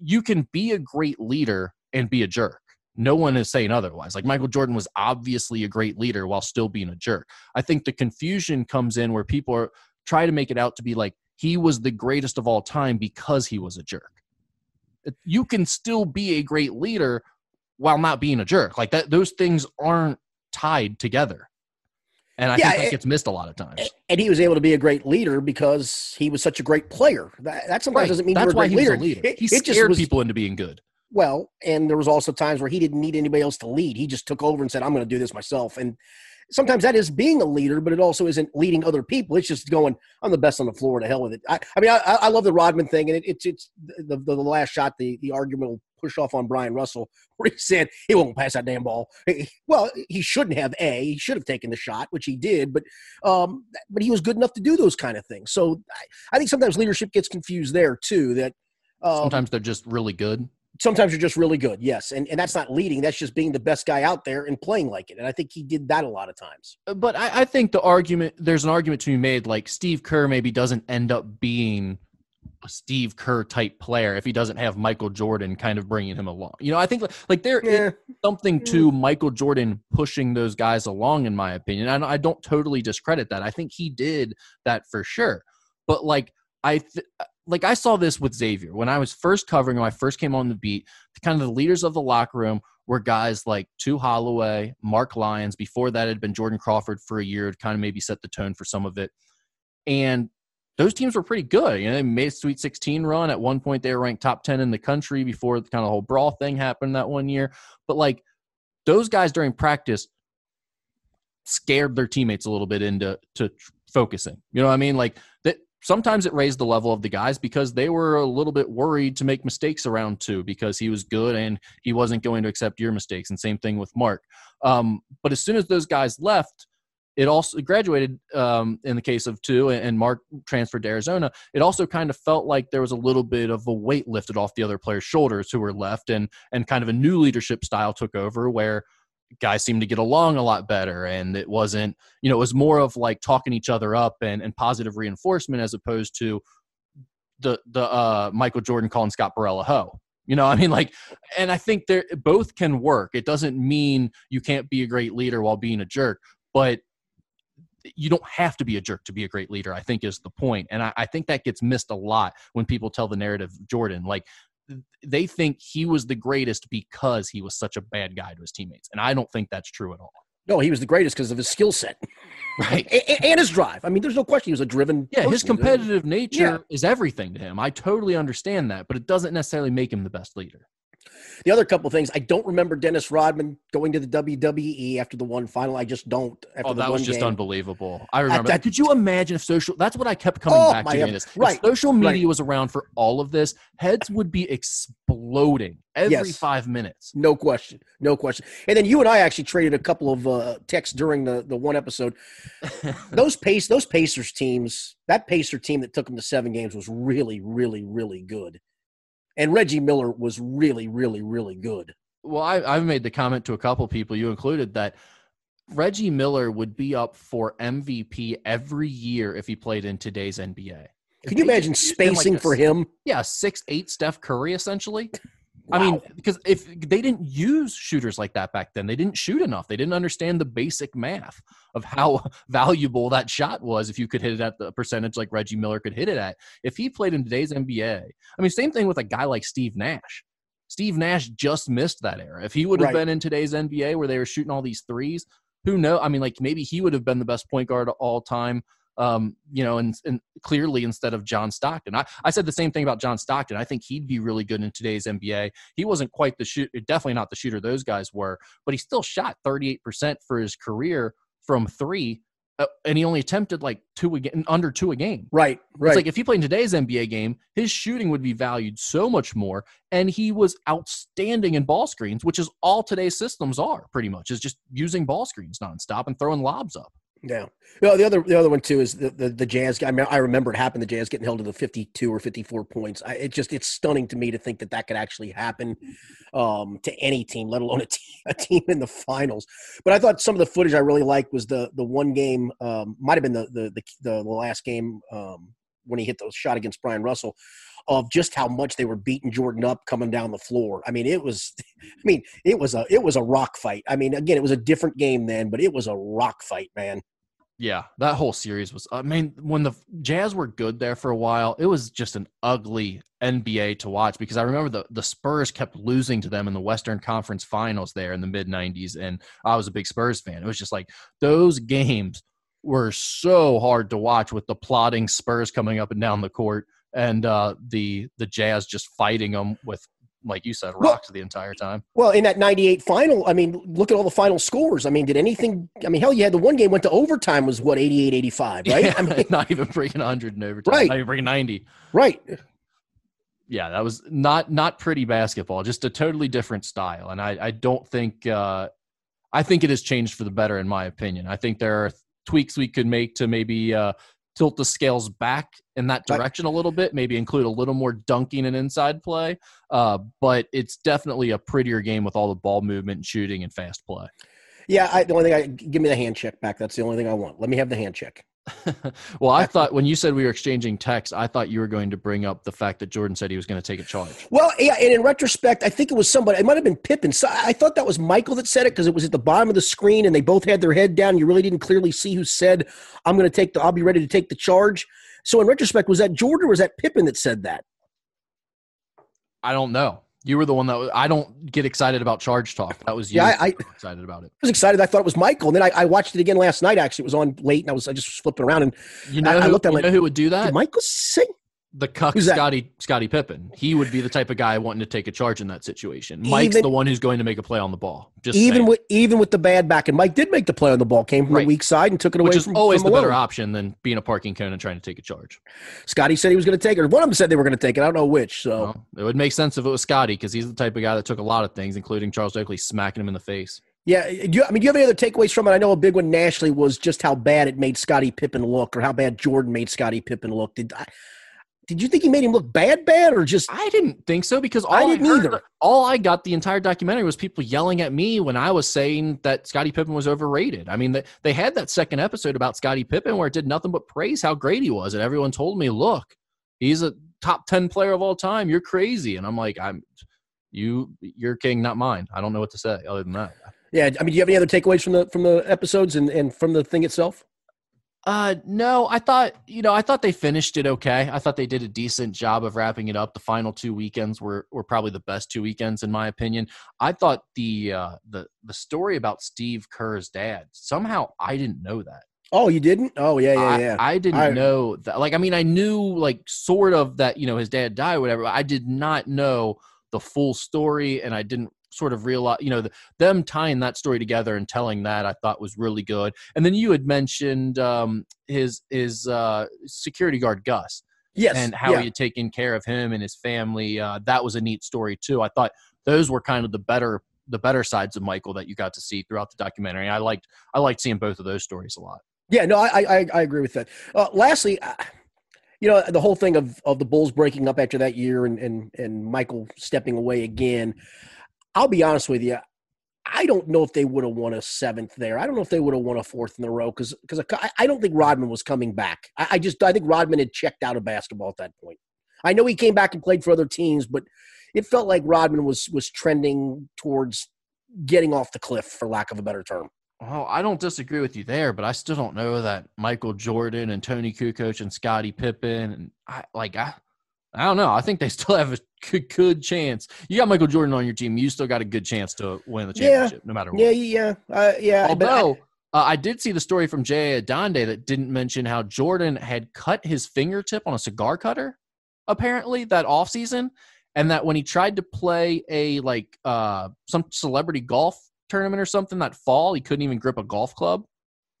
you can be a great leader and be a jerk. No one is saying otherwise. Like Michael Jordan was obviously a great leader while still being a jerk. I think the confusion comes in where people are try to make it out to be like he was the greatest of all time because he was a jerk. You can still be a great leader while not being a jerk. Like that those things aren't tied together. And I Yeah, think that it- gets missed a lot of times. And he was able to be a great leader because he was such a great player. That, that sometimes Right. doesn't mean That's you're a why great he was leader. a leader. It- he it just scared was- people into being good. Well, and there was also times where he didn't need anybody else to lead. He just took over and said, "I'm going to do this myself." And sometimes that is being a leader, but it also isn't leading other people. It's just going, "I'm the best on the floor. To hell with it." I, I mean, I, I love the Rodman thing, and it, it's it's the, the the last shot. The the argument will push off on Bryon Russell, where he said he won't pass that damn ball. Well, he shouldn't have. A, he should have taken the shot, which he did, but um, but he was good enough to do those kind of things. So I, I think sometimes leadership gets confused there too. That um, Sometimes they're just really good. Sometimes you're just really good yes and, and that's not leading that's just being the best guy out there and playing like it and i think he did that a lot of times Uh, But I, I think the argument there's an argument to be made like Steve Kerr maybe doesn't end up being a Steve Kerr type player if he doesn't have Michael Jordan kind of bringing him along. You know, I think like there is yeah something to Michael Jordan pushing those guys along, in my opinion. I, I don't totally discredit that. I think he did that for sure. But like I th- like I saw this with Xavier when I was first covering when I first came on the beat. Kind of the leaders of the locker room were guys like Tu Holloway, Mark Lyons. Before that, had been Jordan Crawford for a year to kind of maybe set the tone for some of it. And those teams were pretty good. You know, they made a Sweet 16 run. At one point, they were ranked top 10 in the country before the kind of whole brawl thing happened that one year. But like those guys during practice scared their teammates a little bit into to focusing. You know what I mean? Like that sometimes it raised the level of the guys because they were a little bit worried to make mistakes around Tu because he was good and he wasn't going to accept your mistakes. And same thing with Mark. Um, but as soon as those guys left, it also graduated um, in the case of Tu and, and Mark transferred to Arizona. It also kind of felt like there was a little bit of a weight lifted off the other players' shoulders who were left and and kind of a new leadership style took over where guys seemed to get along a lot better and it wasn't you know it was more of like talking each other up and, and positive reinforcement as opposed to the the uh michael jordan calling scott barella ho you know i mean like and i think they both can work. It doesn't mean you can't be a great leader while being a jerk but you don't have to be a jerk to be a great leader i think is the point and I, I think that gets missed a lot when people tell the narrative jordan like they think he was the greatest because he was such a bad guy to his teammates and i don't think that's true at all. No he was the greatest because of his skill set. Right. And, and his drive. I mean there's no question he was a driven yeah his competitive nature Yeah. is everything to him. I totally understand that but it doesn't necessarily make him the best leader The other couple things, I don't remember Dennis Rodman going to the WWE after the one final. I just don't. After Oh, that was just game. unbelievable. I remember. that- Could you imagine if social? That's what I kept coming Oh, back to. heaven. Is if Right, social media right. was around for all of this, heads would be exploding every Yes. five minutes. No question. No question. And then you and I actually traded a couple of uh, texts during the, the one episode. those pace those Pacers teams, that Pacer team that took them to seven games was really, really, really good. And Reggie Miller was really, really, really good. well, I, I've made the comment to a couple people, you included, that Reggie Miller would be up for MVP every year if he played in today's NBA. Can you imagine him like spacing a for him? Yeah, six eight Steph Curry essentially. I mean, because if they didn't use shooters like that back then, they didn't shoot enough. They didn't understand the basic math of hmm. how valuable that shot was if you could hit it at the percentage like Reggie Miller could hit it at. If he played in today's NBA, I mean, same thing with a guy like Steve Nash. Steve Nash just missed that era. If he would have Right. been in today's NBA where they were shooting all these threes, who know? I mean, like maybe he would have been the best point guard of all time. Um, you know, and, and clearly instead of John Stockton. I, I said the same thing about John Stockton. I think he'd be really good in today's NBA. He wasn't quite the shoot, definitely not the shooter those guys were, but he still shot 38% for his career from three, uh, and he only attempted like two again, under two a game. Right, right. It's like if he played in today's NBA game, his shooting would be valued so much more. And he was outstanding in ball screens, which is all today's systems are pretty much, is just using ball screens nonstop and throwing lobs up. Yeah. Know, the other the other one too is the the, the Jazz. I mean, I remember it happened. The Jazz getting held to the fifty two or fifty four points. I, it just it's stunning to me to think that that could actually happen um, to any team, let alone a team, a team in the finals. But I thought some of the footage I really liked was the the one game um, might have been the the, the, the last game um, when he hit the shot against Bryon Russell. Of just how much they were beating Jordan up coming down the floor. I mean, it was, I mean, it was a it was a rock fight. I mean, again, it was a different game then, but it was a rock fight, man. Yeah, that whole series was. I mean, when the Jazz were good there for a while, it was just an ugly NBA to watch because I remember the the Spurs kept losing to them in the Western Conference Finals there in the mid '90s, and I was a big Spurs fan. It was just like those games were so hard to watch with the plotting Spurs coming up and down the court and uh, the the Jazz just fighting them with, like you said, Well- rocks the entire time. Well, in that 98 final, I mean, look at all the final scores. I mean, did anything, I mean, hell, you had the one game went to overtime was what, 88 85, right? Yeah, I mean, not even breaking 100 in overtime. Right. Not even breaking 90. right. yeah, that was not not pretty basketball, just a totally different style. And I, I don't think uh, I think it has changed for the better, in my opinion. I think there are tweaks we could make to maybe uh, tilt the scales back in that direction a little bit, maybe include a little more dunking and inside play. Uh, but it's definitely a prettier game with all the ball movement and shooting and fast play. Yeah, I, the only thing I give me the hand check back. That's the only thing I want. Let me have the hand check. well, I thought when you said we were exchanging texts, I thought you were going to bring up the fact that Jordan said he was going to take a charge. Well, yeah, and in retrospect, I think it was somebody. It might have been Pippen. So I thought that was Michael that said it because it was at the bottom of the screen, and they both had their head down. You really didn't clearly see who said, "I'm going to take the. I'll be ready to take the charge." So in retrospect, was that Jordan or was that Pippen that said that? I don't know. You were the one that was, I don't get excited about charge talk. That was you. Yeah, I- I- who excited about it. I was excited. I thought it was Michael, and then I, I watched it again last night. Actually, it was on late, and I was I just flipping around, and You know, I- I looked at you it know who would do that? did Michael say? The cuck Scotty Scotty Pippen. He would be the type of guy wanting to take a charge in that situation. Mike's Even- the one who's going to make a play on the ball. Just even saying. with even with the bad back, and Mike did make the play on the ball, came from Right. the weak side and took it away which is from, always from the better option than being a parking cone and trying to take a charge. Scotty said he was going to take it. One of them said they were going to take it. I don't know which. So Well, it would make sense if it was Scotty because he's the type of guy that took a lot of things, including Charles Oakley smacking him in the face. yeah, you, I mean, do you have any other takeaways from it? I know a big one nationally was just how bad it made Scotty Pippen look, or how bad Jordan made Scotty Pippen look. Did I, did you think he made him look bad, bad, or just I didn't think so because all I I, didn't heard- either. All I got the entire documentary was people yelling at me when I was saying that Scottie Pippen was overrated. I mean, they, they had that second episode about Scottie Pippen where it did nothing but praise how great he was, and everyone told me, "Look, he's a top ten player of all time. You're crazy." And I'm like, "I'm you, you're king, not mine. I don't know what to say other than that." yeah? I mean, do you have any other takeaways from the from the episodes and and from the thing itself? Uh, no, I thought, you know, I thought they finished it okay. I thought they did a decent job of wrapping it up. The final two weekends were, were probably the best two weekends in my opinion. I thought the, uh, the, the story about Steve Kerr's dad, somehow I didn't know that. Oh, you didn't? Oh, yeah, yeah, I, yeah. I didn't I- know that. Like, I mean, I knew like sort of that, you know, his dad died or whatever. But I did not know the full story, and I didn't sort of realize, you know, the, them tying that story together and telling that I thought was really good. And then you had mentioned um, his his uh, security guard Gus. Yes, and how yeah. he had taken care of him and his family. Uh, that was a neat story too. I thought those were kind of the better the better sides of Michael that you got to see throughout the documentary. I liked I liked seeing both of those stories a lot. Yeah, no, I I, I agree with that. Uh, lastly, uh, you know, the whole thing of of the Bulls breaking up after that year and and and Michael stepping away again. I'll be honest with you. I don't know if they would have won a seventh there. I don't know if they would have won a fourth in a row because because I don't think Rodman was coming back. I, I just I think Rodman had checked out of basketball at that point. I know he came back and played for other teams, but it felt like Rodman was was trending towards getting off the cliff, for lack of a better term. Well, I don't disagree with you there, but I still don't know that Michael Jordan and Toni Kukoc and Scottie Pippen and I like I I don't know. I think they still have a good, good chance. You got Michael Jordan on your team. You still got a good chance to win the championship, yeah. no matter what. Yeah, yeah, uh, yeah. Although I, uh, I, did see the story from J.A. Adande that didn't mention how Jordan had cut his fingertip on a cigar cutter, apparently that off season, and that when he tried to play a like uh some celebrity golf tournament or something that fall, he couldn't even grip a golf club.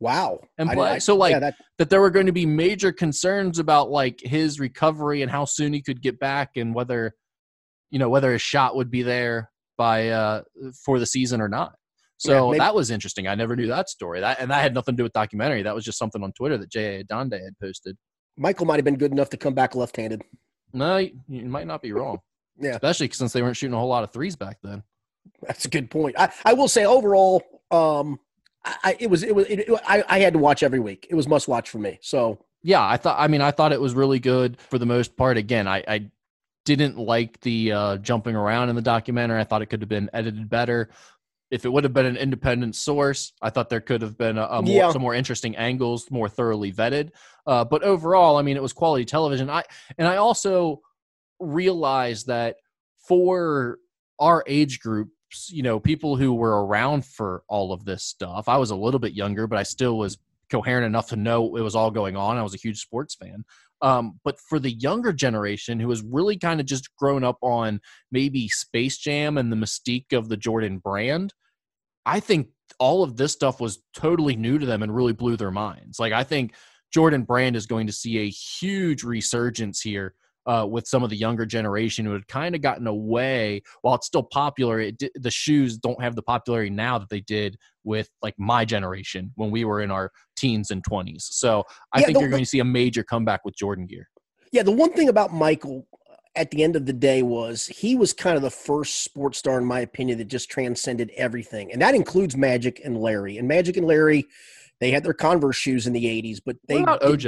Wow. And play. I, so like yeah, that, that there were going to be major concerns about like his recovery and how soon he could get back and whether you know whether his shot would be there by uh for the season or not. So yeah, that was interesting. I never knew that story. That and that had nothing to do with documentary. That was just something on Twitter that J.A. Adande had posted. Michael might have been good enough to come back left-handed. No, you, you might not be wrong. yeah, especially since they weren't shooting a whole lot of threes back then. That's a good point. I, I will say overall, um, I, it was it was it, I, I had to watch every week. It was must watch for me. So yeah, I thought. I mean, I thought it was really good for the most part. Again, I, I didn't like the uh, jumping around in the documentary. I thought it could have been edited better. If it would have been an independent source, I thought there could have been a, a more, yeah. some more interesting angles, more thoroughly vetted. Uh, but overall, I mean, it was quality television. I and I also realized that for our age group, you know, people who were around for all of this stuff. I was a little bit younger, but I still was coherent enough to know it was all going on. I was a huge sports fan. Um, but for the younger generation who has really kind of just grown up on maybe Space Jam and the mystique of the Jordan brand, I think all of this stuff was totally new to them and really blew their minds. Like, I think Jordan Brand is going to see a huge resurgence here uh, with some of the younger generation who had kind of gotten away. While it's still popular, it, the shoes don't have the popularity now that they did with like my generation when we were in our teens and 20s. So I yeah, think you're going to see a major comeback with Jordan gear. Yeah, the one thing about Michael at the end of the day was he was kind of the first sports star, in my opinion, that just transcended everything. And that includes Magic and Larry. And Magic and Larry they had their Converse shoes in the 80s, but they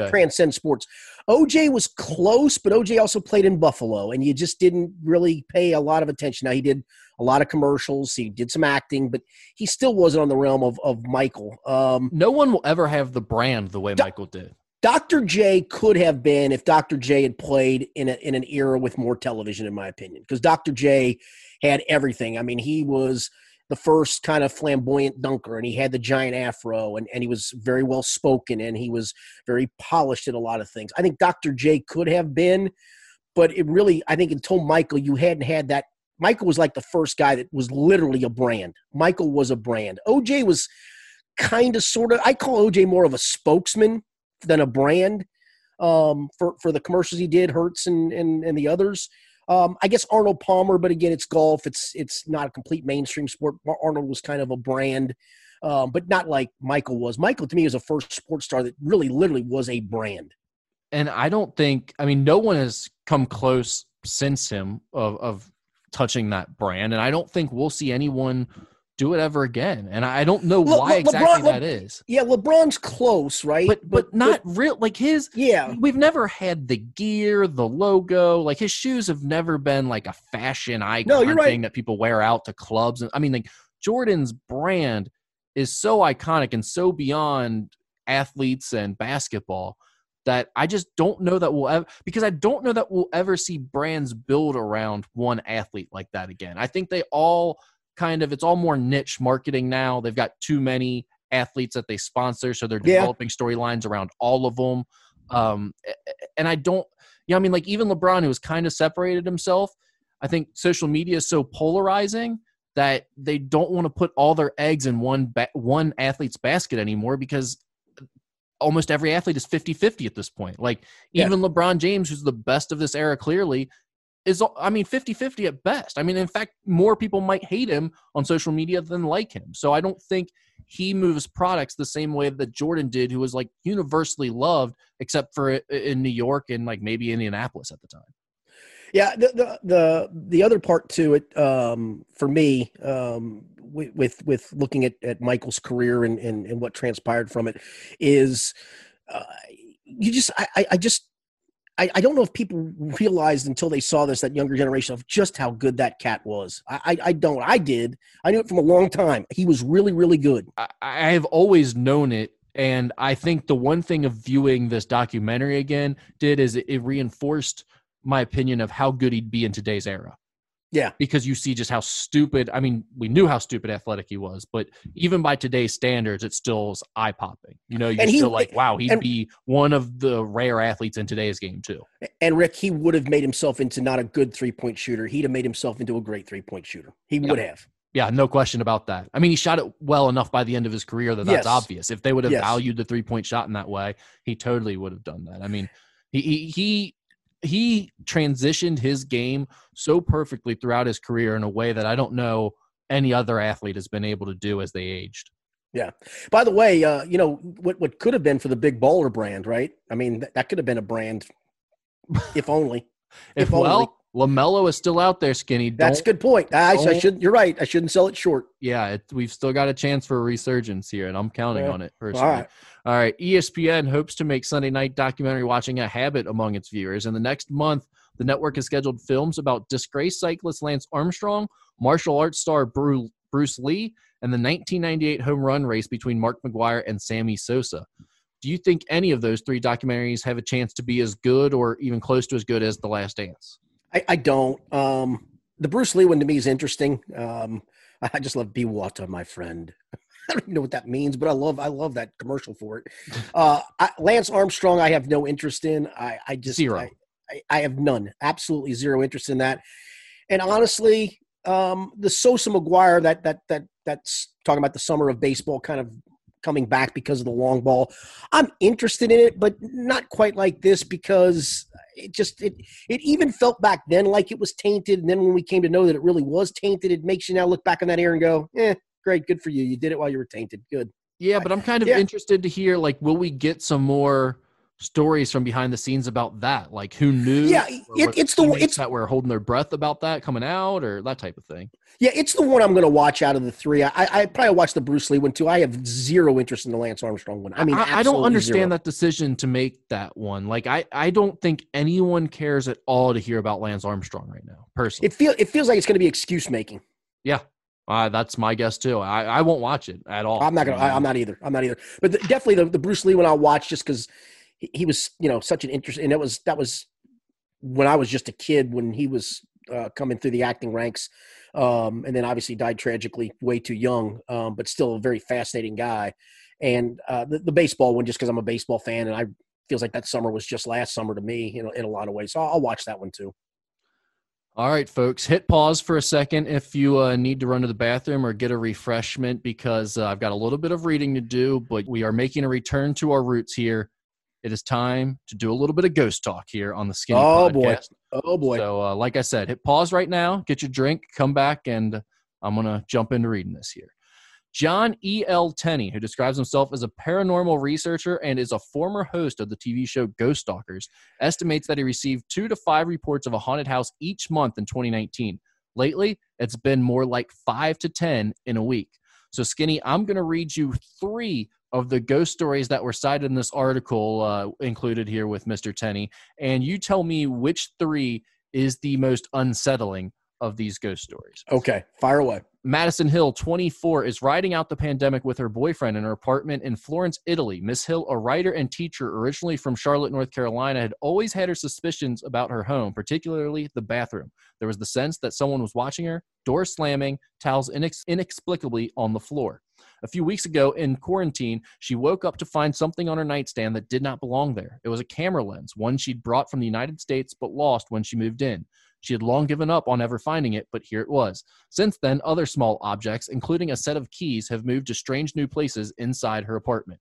transcend sports. OJ was close, but OJ also played in Buffalo, and you just didn't really pay a lot of attention. Now, he did a lot of commercials, he did some acting, but he still wasn't on the realm of, of Michael. Um, no one will ever have the brand the way Do- Michael did. Dr. J could have been if Dr. J had played in, a, in an era with more television, in my opinion, because Dr. J had everything. I mean, he was – the first kind of flamboyant dunker and he had the giant afro and, and he was very well spoken and he was very polished at a lot of things. I think Dr. J could have been, but it really, I think until Michael, you hadn't had that. Michael was like the first guy that was literally a brand. Michael was a brand. OJ was kind of sort of, I call OJ more of a spokesman than a brand um, for, for the commercials he did, Hertz and, and, and the others. Um, I guess Arnold Palmer, but again, it's golf. It's it's not a complete mainstream sport. Arnold was kind of a brand, um, but not like Michael was. Michael to me is a first sports star that really, literally was a brand. And I don't think, I mean, no one has come close since him of of touching that brand, and I don't think we'll see anyone do it ever again. And I don't know Le- why Le- exactly LeBron, that is. Yeah, LeBron's close, right? But but, but not but, real like his Yeah. We've never had the gear, the logo, like his shoes have never been like a fashion icon no, you're thing right. that people wear out to clubs. And I mean like Jordan's brand is so iconic and so beyond athletes and basketball that I just don't know that we'll ever because I don't know that we'll ever see brands build around one athlete like that again. I think they all kind of it's all more niche marketing now. They've got too many athletes that they sponsor, so they're developing yeah. storylines around all of them. Um, and I don't, yeah, you know, I mean, like even LeBron, who has kind of separated himself, I think social media is so polarizing that they don't want to put all their eggs in one ba- one athlete's basket anymore because almost every athlete is 50-50 at this point. Like Yeah. even LeBron James who's the best of this era clearly is I mean 50-50 at best. I mean in fact more people might hate him on social media than like him. So I don't think he moves products the same way that Jordan did who was like universally loved except for in New York and like maybe Indianapolis at the time. Yeah, the the the, the other part to it um, for me um, with, with with looking at, at Michael's career and, and and what transpired from it is uh, you just I I- I just I, I don't know if people realized until they saw this that younger generation of just how good that cat was. I, I I don't. I did. I knew it from a long time. He was really really good. I, I have always known it. And I think the one thing of viewing this documentary again did is it, it reinforced my opinion of how good he'd be in today's era. Yeah. Because you see just how stupid, I mean, we knew how stupid athletic he was, but even by today's standards, it still is eye popping. You know, you're he- still like, wow, he'd and- be one of the rare athletes in today's game, too. And Rick, he would have made himself into not a good three point shooter. He'd have made himself into a great three point shooter. He would have. Yeah, no question about that. I mean, he shot it well enough by the end of his career that that's Yes. obvious. If they would have Yes. valued the three point shot in that way, he totally would have done that. I mean, he he he, he transitioned his game so perfectly throughout his career in a way that I don't know any other athlete has been able to do as they aged. Yeah. By the way, uh, you know what? What could have been for the big baller brand, right? I mean, that, that could have been a brand, if only. If, If only. well, LaMelo is still out there, skinny. That's a good point. I, I should. You're right. I shouldn't sell it short. Yeah, it, we've still got a chance for a resurgence here, and I'm counting Yeah. on it personally. All right. All right. ESPN hopes to make Sunday night documentary watching a habit among its viewers. In the next month, the network has scheduled films about disgraced cyclist Lance Armstrong, martial arts star Bru- Bruce Lee, and the 1998 home run race between Mark McGwire and Sammy Sosa. Do you think any of those three documentaries have a chance to be as good or even close to as good as The Last Dance? I, I don't. Um, the Bruce Lee one to me is interesting. Um, I just love "Be Water, my friend." I don't even know what that means, but I love I love that commercial for it. Uh, I, Lance Armstrong, I have no interest in. I, I just Zero. I, I, I have none, absolutely zero interest in that. And honestly, um, the Sosa McGwire that that that that's talking about the summer of baseball kind of coming back because of the long ball. I'm interested in it, but not quite like this because it just it it even felt back then like it was tainted, and then when we came to know that it really was tainted, it makes you now look back on that era and go, "Eh, great, good for you. You did it while you were tainted. Good." Yeah, but I'm kind of Yeah. interested to hear like, will we get some more stories from behind the scenes about that? Like, who knew? Yeah, it- it's the- it's- that were holding their breath about that coming out, or that type of thing. Yeah, it's the one I'm going to watch out of the three. I, I probably watch the Bruce Lee one too. I have zero interest in the Lance Armstrong one. I mean, I, I don't understand zero. that decision to make that one. Like, I I don't think anyone cares at all to hear about Lance Armstrong right now. Personally, It feel it feels like it's going to be excuse making. Yeah uh, that's my guess too. I I won't watch it at all. I'm not gonna. I, I'm not either. I'm not either. But the, definitely the, the Bruce Lee one I'll watch just because he, was you know such an interest, and that was that was when I was just a kid when he was uh, coming through the acting ranks, um, and then obviously died tragically way too young, um, but still a very fascinating guy. And uh, the, the baseball one, just because I'm a baseball fan, and I feels like that summer was just last summer to me, you know, in a lot of ways. So I'll, I'll watch that one too. All right, folks, hit pause for a second if you uh, need to run to the bathroom or get a refreshment because uh, I've got a little bit of reading to do, but we are making a return to our roots here. It is time to do a little bit of ghost talk here on the Skinny Oh, Podcast. boy. Oh boy. So, uh, like I said, hit pause right now, get your drink, come back, and I'm going to jump into reading this here. John E. L. Tenney, who describes himself as a paranormal researcher and is a former host of the TV show Ghost Stalkers, estimates that he received two to five reports of a haunted house each month in 2019. Lately, it's been more like five to 10 in a week. So, Skinny, I'm going to read you three of the ghost stories that were cited in this article uh, included here with Mr. Tenney, and you tell me which three is the most unsettling of these ghost stories. Okay, fire away. Madison Hill, 24, is riding out the pandemic with her boyfriend in her apartment in Florence, Italy. Miss Hill, a writer and teacher originally from Charlotte, North Carolina, had always had her suspicions about her home, particularly the bathroom. There was the sense that someone was watching her, door slamming, towels inex- inexplicably on the floor. A few weeks ago in quarantine, she woke up to find something on her nightstand that did not belong there. It was a camera lens, one she'd brought from the United States but lost when she moved in. She had long given up on ever finding it, but here it was. Since then, other small objects, including a set of keys, have moved to strange new places inside her apartment.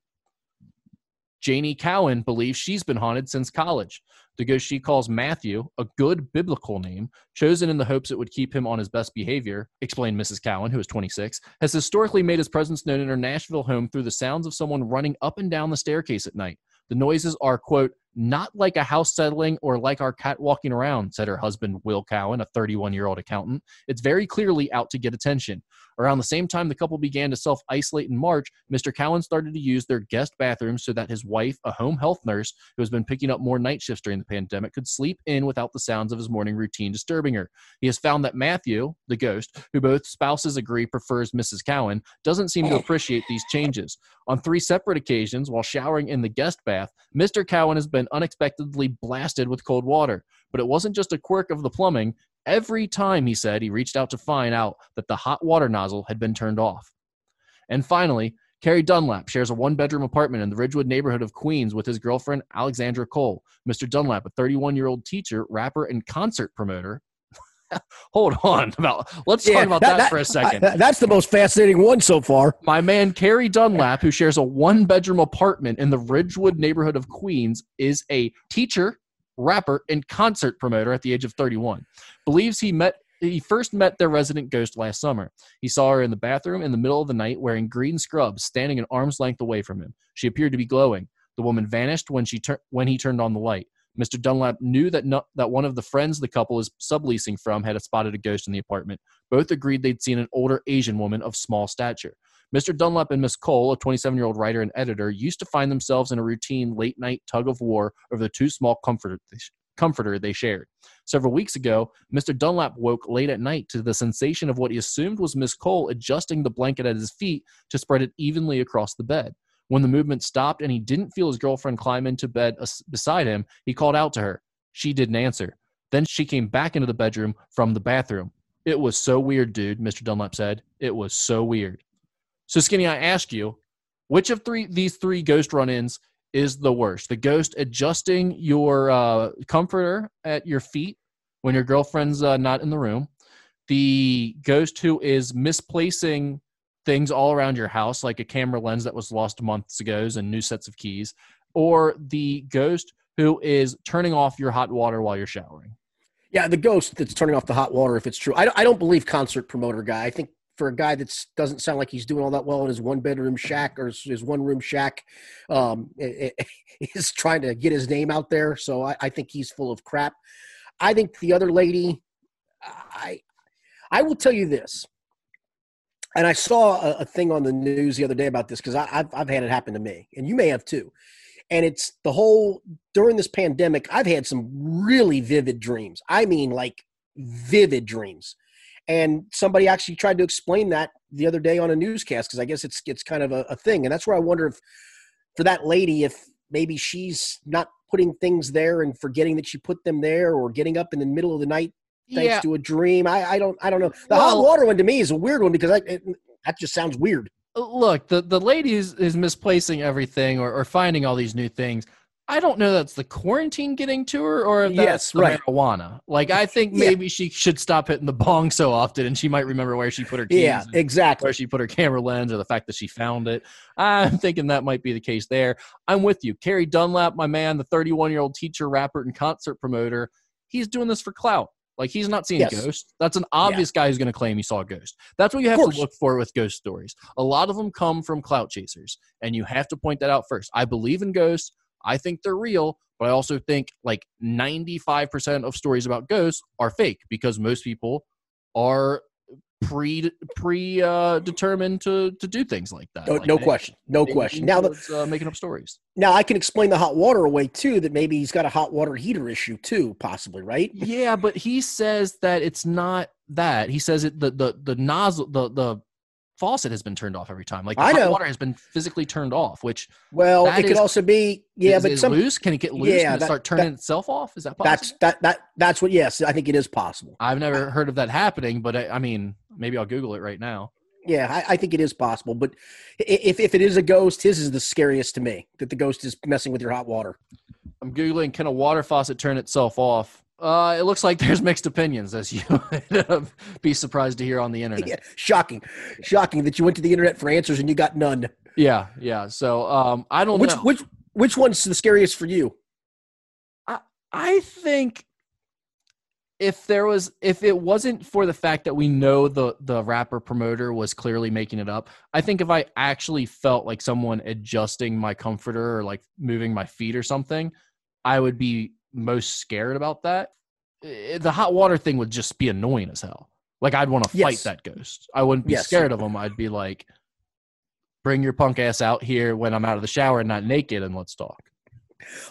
Janie Cowan believes she's been haunted since college. The ghost she calls Matthew, a good biblical name, chosen in the hopes it would keep him on his best behavior, explained Mrs. Cowan, who is 26, has historically made his presence known in her Nashville home through the sounds of someone running up and down the staircase at night. The noises are, quote, not like a house settling or like our cat walking around, said her husband, Will Cowan, a 31 year old accountant. It's very clearly out to get attention. Around the same time the couple began to self isolate in March, Mr. Cowan started to use their guest bathroom so that his wife, a home health nurse who has been picking up more night shifts during the pandemic, could sleep in without the sounds of his morning routine disturbing her. He has found that Matthew, the ghost, who both spouses agree prefers Mrs. Cowan, doesn't seem to appreciate these changes. On three separate occasions, while showering in the guest bath, Mr. Cowan has been unexpectedly blasted with cold water. But it wasn't just a quirk of the plumbing. Every time, he said, he reached out to find out that the hot water nozzle had been turned off. And finally, Carrie Dunlap shares a one bedroom apartment in the Ridgewood neighborhood of Queens with his girlfriend, Alexandra Cole. Mr. Dunlap, a 31 year old teacher, rapper, and concert promoter. Hold on about let's Yeah, talk about that- that, for a second. That- that's the most fascinating one so far. My man Carrie Dunlap, who shares a one bedroom apartment in the Ridgewood neighborhood of Queens, is a teacher, rapper, and concert promoter at the age of 31. Believes he met he first met their resident ghost last summer. He saw her in the bathroom in the middle of the night wearing green scrubs, standing an arm's length away from him. She appeared to be glowing. The woman vanished when she tur- when he turned on the light. Mr. Dunlap knew that that one of the friends the couple is subleasing from had spotted a ghost in the apartment. Both agreed they'd seen an older Asian woman of small stature. Mr. Dunlap and Miss Cole, a 27 year old writer and editor, used to find themselves in a routine late night tug of war over the two small comforter comforter they shared. Several weeks ago, Mr. Dunlap woke late at night to the sensation of what he assumed was Miss Cole adjusting the blanket at his feet to spread it evenly across the bed. When the movement stopped and he didn't feel his girlfriend climb into bed beside him, he called out to her. She didn't answer. Then she came back into the bedroom from the bathroom. It was so weird, dude, Mr. Dunlap said. It was so weird. So, Skinny, I ask you, which of three these three ghost run-ins is the worst? The ghost adjusting your uh, comforter at your feet when your girlfriend's uh, not in the room, the ghost who is misplacing things all around your house, like a camera lens that was lost months ago and new sets of keys, or the ghost who is turning off your hot water while you're showering. Yeah, the ghost that's turning off the hot water, if it's true. I, I don't believe concert promoter guy. I think for a guy that doesn't sound like he's doing all that well in his one bedroom shack or his, his one room shack, um, is trying to get his name out there. So I, I think he's full of crap. I think the other lady, I I will tell you this, and I saw a, a thing on the news the other day about this because I've I've had it happen to me, and you may have too. And it's the whole during this pandemic, I've had some really vivid dreams. I mean, like vivid dreams. And somebody actually tried to explain that the other day on a newscast because I guess it's it's kind of a, a thing. And that's where I wonder if for that lady, if maybe she's not putting things there and forgetting that she put them there, or getting up in the middle of the night thanks to a dream. I, I don't I don't know. The hot water one to me is a weird one because I, it, that just sounds weird. Uh, look the the lady is, is misplacing everything or, or finding all these new things i don't know that's the quarantine getting to her or if that's Yes, right. marijuana like i think Yeah. maybe she should stop hitting the bong so often and she might remember where she put her keys Yeah, exactly. where she put her camera lens or the fact that she found it i'm thinking that might be the case there i'm with you carrie dunlap my man the 31 year old teacher rapper and concert promoter he's doing this for clout like he's not seeing Yes. a ghost. That's an obvious guy who's going to claim he saw a ghost. That's what you have to look for with ghost stories. A lot of them come from clout chasers, and you have to point that out first. I believe in ghosts. I think they're real, but I also think like 95% of stories about ghosts are fake because most people are pre pre uh, determined to to do things like that. No, Like, no they- question. No question. Now, the, uh, making up stories. now I can explain the hot water away too. That maybe he's got a hot water heater issue too, possibly, right? Yeah, but he says that it's not that. He says it the the the nozzle the the faucet has been turned off every time. Like the I hot know. water has been physically turned off, which Well, That it could also be yeah, is, but is some loose. Can it get loose? Yeah, Can it that- start turning itself off? Is that possible? that's that that that's what. Yes, I think it is possible. I've never heard of that happening, but I, I mean, maybe I'll Google it right now. Yeah, I, I think it is possible. But if if it is a ghost, his is the scariest to me. That the ghost is messing with your hot water. I'm googling. Can a water faucet turn itself off? Uh, it looks like there's mixed opinions, as you would be surprised to hear on the internet. Yeah, shocking, shocking that you went to the internet for answers and you got none. Yeah, yeah. So um, I don't Which know. which which one's the scariest for you? I I think if there was if it wasn't for the fact that we know the the rapper promoter was clearly making it up, I think if I actually felt like someone adjusting my comforter or like moving my feet or something, I would be most scared about that. The hot water thing would just be annoying as hell. Like I'd want to fight Yes. that ghost. I wouldn't be Yes. scared of him. I'd be like, bring your punk ass out here when I'm out of the shower and not naked, and let's talk.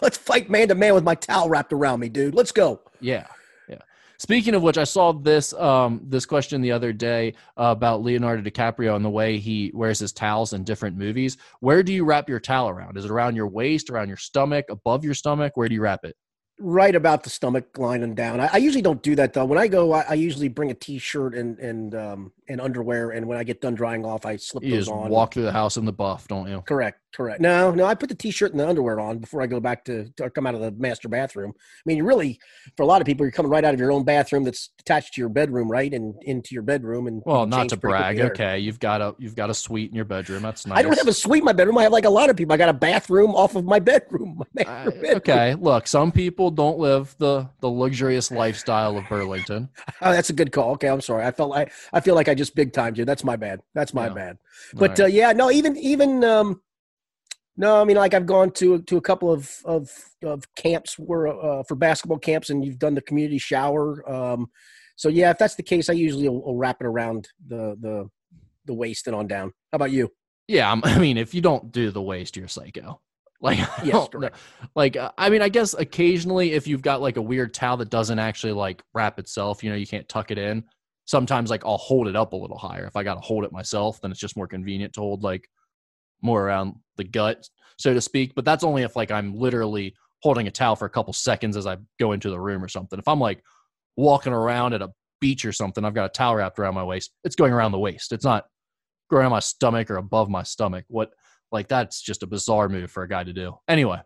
Let's fight man to man with my towel wrapped around me, dude. Let's go. Yeah, yeah. Speaking of which, I saw this um this question the other day uh, about Leonardo DiCaprio and the way he wears his towels in different movies. Where do you wrap your towel around? Is it around your waist, around your stomach, above your stomach? Where do you wrap it? Right about the stomach line and down. I, I usually don't do that though. When I go, I, I usually bring a t-shirt and and um and underwear, and when I get done drying off, I slip You those just on. walk through the house in the buff, don't you? Correct, correct. No, no, I put the t-shirt and the underwear on before I go back to, to come out of the master bathroom. I mean, you really, for a lot of people, you're coming right out of your own bathroom that's attached to your bedroom, right, and into your bedroom. And Well, not to brag. Okay, you've got a you've got a suite in your bedroom. That's nice. I don't have a suite in my bedroom. I have like a lot of people. I got a bathroom off of my bedroom. My Uh, bedroom. okay, look, some people don't live the the luxurious lifestyle of Burlington. Oh, that's a good call. Okay, I'm sorry. I felt like I feel like I just big timed you. That's my bad. That's my Yeah. bad. But right. uh, yeah, no, even even um, no, I mean like I've gone to to a couple of of, of camps where uh, for basketball camps, and you've done the community shower. Um, so yeah, if that's the case, I usually will, will wrap it around the the the waist and on down. How about you? Yeah, I'm, I mean, if you don't do the waist, you're psycho. Like, I Yes, like uh, I mean, I guess occasionally if you've got like a weird towel that doesn't actually like wrap itself, you know, you can't tuck it in. Sometimes like I'll hold it up a little higher. If I got to hold it myself, then it's just more convenient to hold like more around the gut, so to speak. But that's only if like I'm literally holding a towel for a couple seconds as I go into the room or something. If I'm like walking around at a beach or something, I've got a towel wrapped around my waist. It's going around the waist. It's not going around my stomach or above my stomach. What like that's just a bizarre move for a guy to do. Anyway.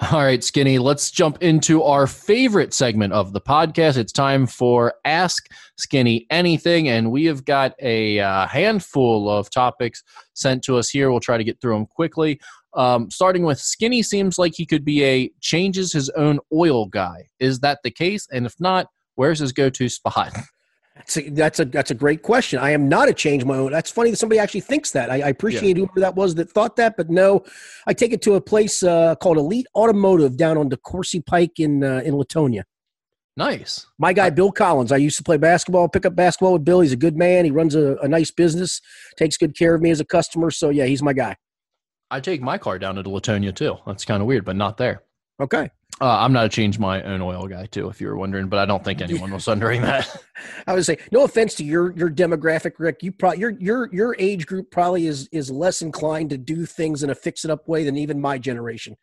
All right, Skinny, let's jump into our favorite segment of the podcast. It's time for Ask Skinny Anything. And we have got a uh, handful of topics sent to us here. We'll try to get through them quickly. Um, starting with Skinny seems like he could be a changes his own oil guy. Is that the case? And if not, where's his go to spot? That's a, that's a that's a great question. I am not a change my own. That's funny that somebody actually thinks that. I, I appreciate whoever that was that thought that, but no, I take it to a place uh, called Elite Automotive down on DeCoursey Pike in uh, in Latonia. Nice. My guy Bill Collins. I used to play basketball, pick up basketball with Bill. He's a good man. He runs a, a nice business, takes good care of me as a customer. So yeah, he's my guy. I take my car down to Latonia too. That's kind of weird, but not there. Okay. Uh, I'm not a change my own oil guy too, if you were wondering, but I don't think anyone was wondering that. I would say no offense to your your demographic, Rick. You probably your your your age group probably is is less inclined to do things in a fix it up way than even my generation.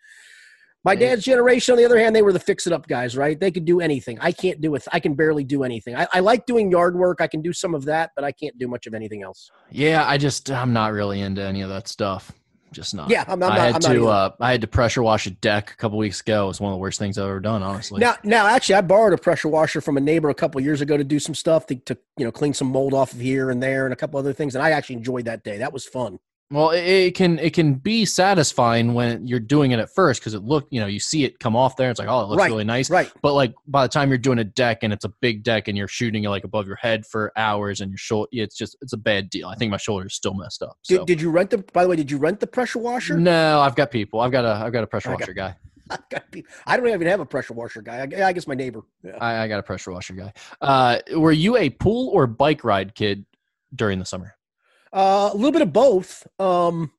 My dad's generation, on the other hand, they were the fix it up guys, right? They could do anything. I can't do it. I can barely do anything. I, I like doing yard work. I can do some of that, but I can't do much of anything else. yeah, I just I'm not really into any of that stuff. Just not. Yeah, I'm, I'm I had I'm to uh, I had to pressure wash a deck a couple weeks ago. It was one of the worst things I've ever done, honestly. Now, now, actually, I borrowed a pressure washer from a neighbor a couple years ago to do some stuff to, to, you know, clean some mold off of here and there and a couple other things. And I actually enjoyed that day. That was fun. Well, it, it can it can be satisfying when you're doing it at first because it look you know you see it come off there. It's like oh it looks Right, really nice. Right. But like by the time you're doing a deck and it's a big deck and you're shooting it like above your head for hours and your shoulder, it's just it's a bad deal. I think my shoulder's still messed up. So. Did, did you rent the? By the way, did you rent the pressure washer? no, I've got people. I've got a I've got a pressure washer guy. I got pe- I don't even have a pressure washer guy. I, I guess my neighbor. Yeah. I, I got a pressure washer guy. Uh, were you a pool or bike ride kid during the summer? Uh, a little bit of both. Um,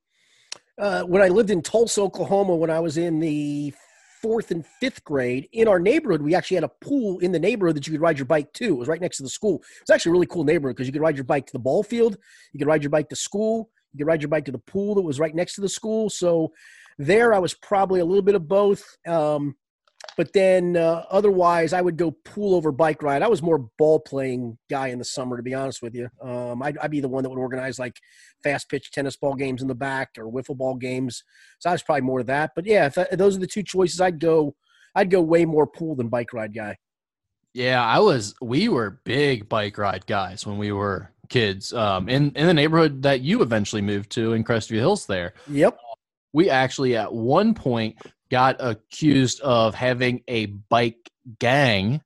uh, when I lived in Tulsa, Oklahoma, when I was in the fourth and fifth grade, in our neighborhood, we actually had a pool in the neighborhood that you could ride your bike to. It was right next to the school. It was actually a really cool neighborhood because you could ride your bike to the ball field, you could ride your bike to school, you could ride your bike to the pool that was right next to the school. So there, I was probably a little bit of both. Um, but then uh, otherwise, I would go pool over bike ride. I was more ball playing guy in the summer, to be honest with you. Um, I'd, I'd be the one that would organize like fast pitch tennis ball games in the back or wiffle ball games. So I was probably more of that. But yeah, if, if those are the two choices, I'd go. I'd go way more pool than bike ride guy. Yeah, I was. We were big bike ride guys when we were kids. Um, in in the neighborhood that you eventually moved to in Crestview Hills. There, Yep. we actually at one point got accused of having a bike gang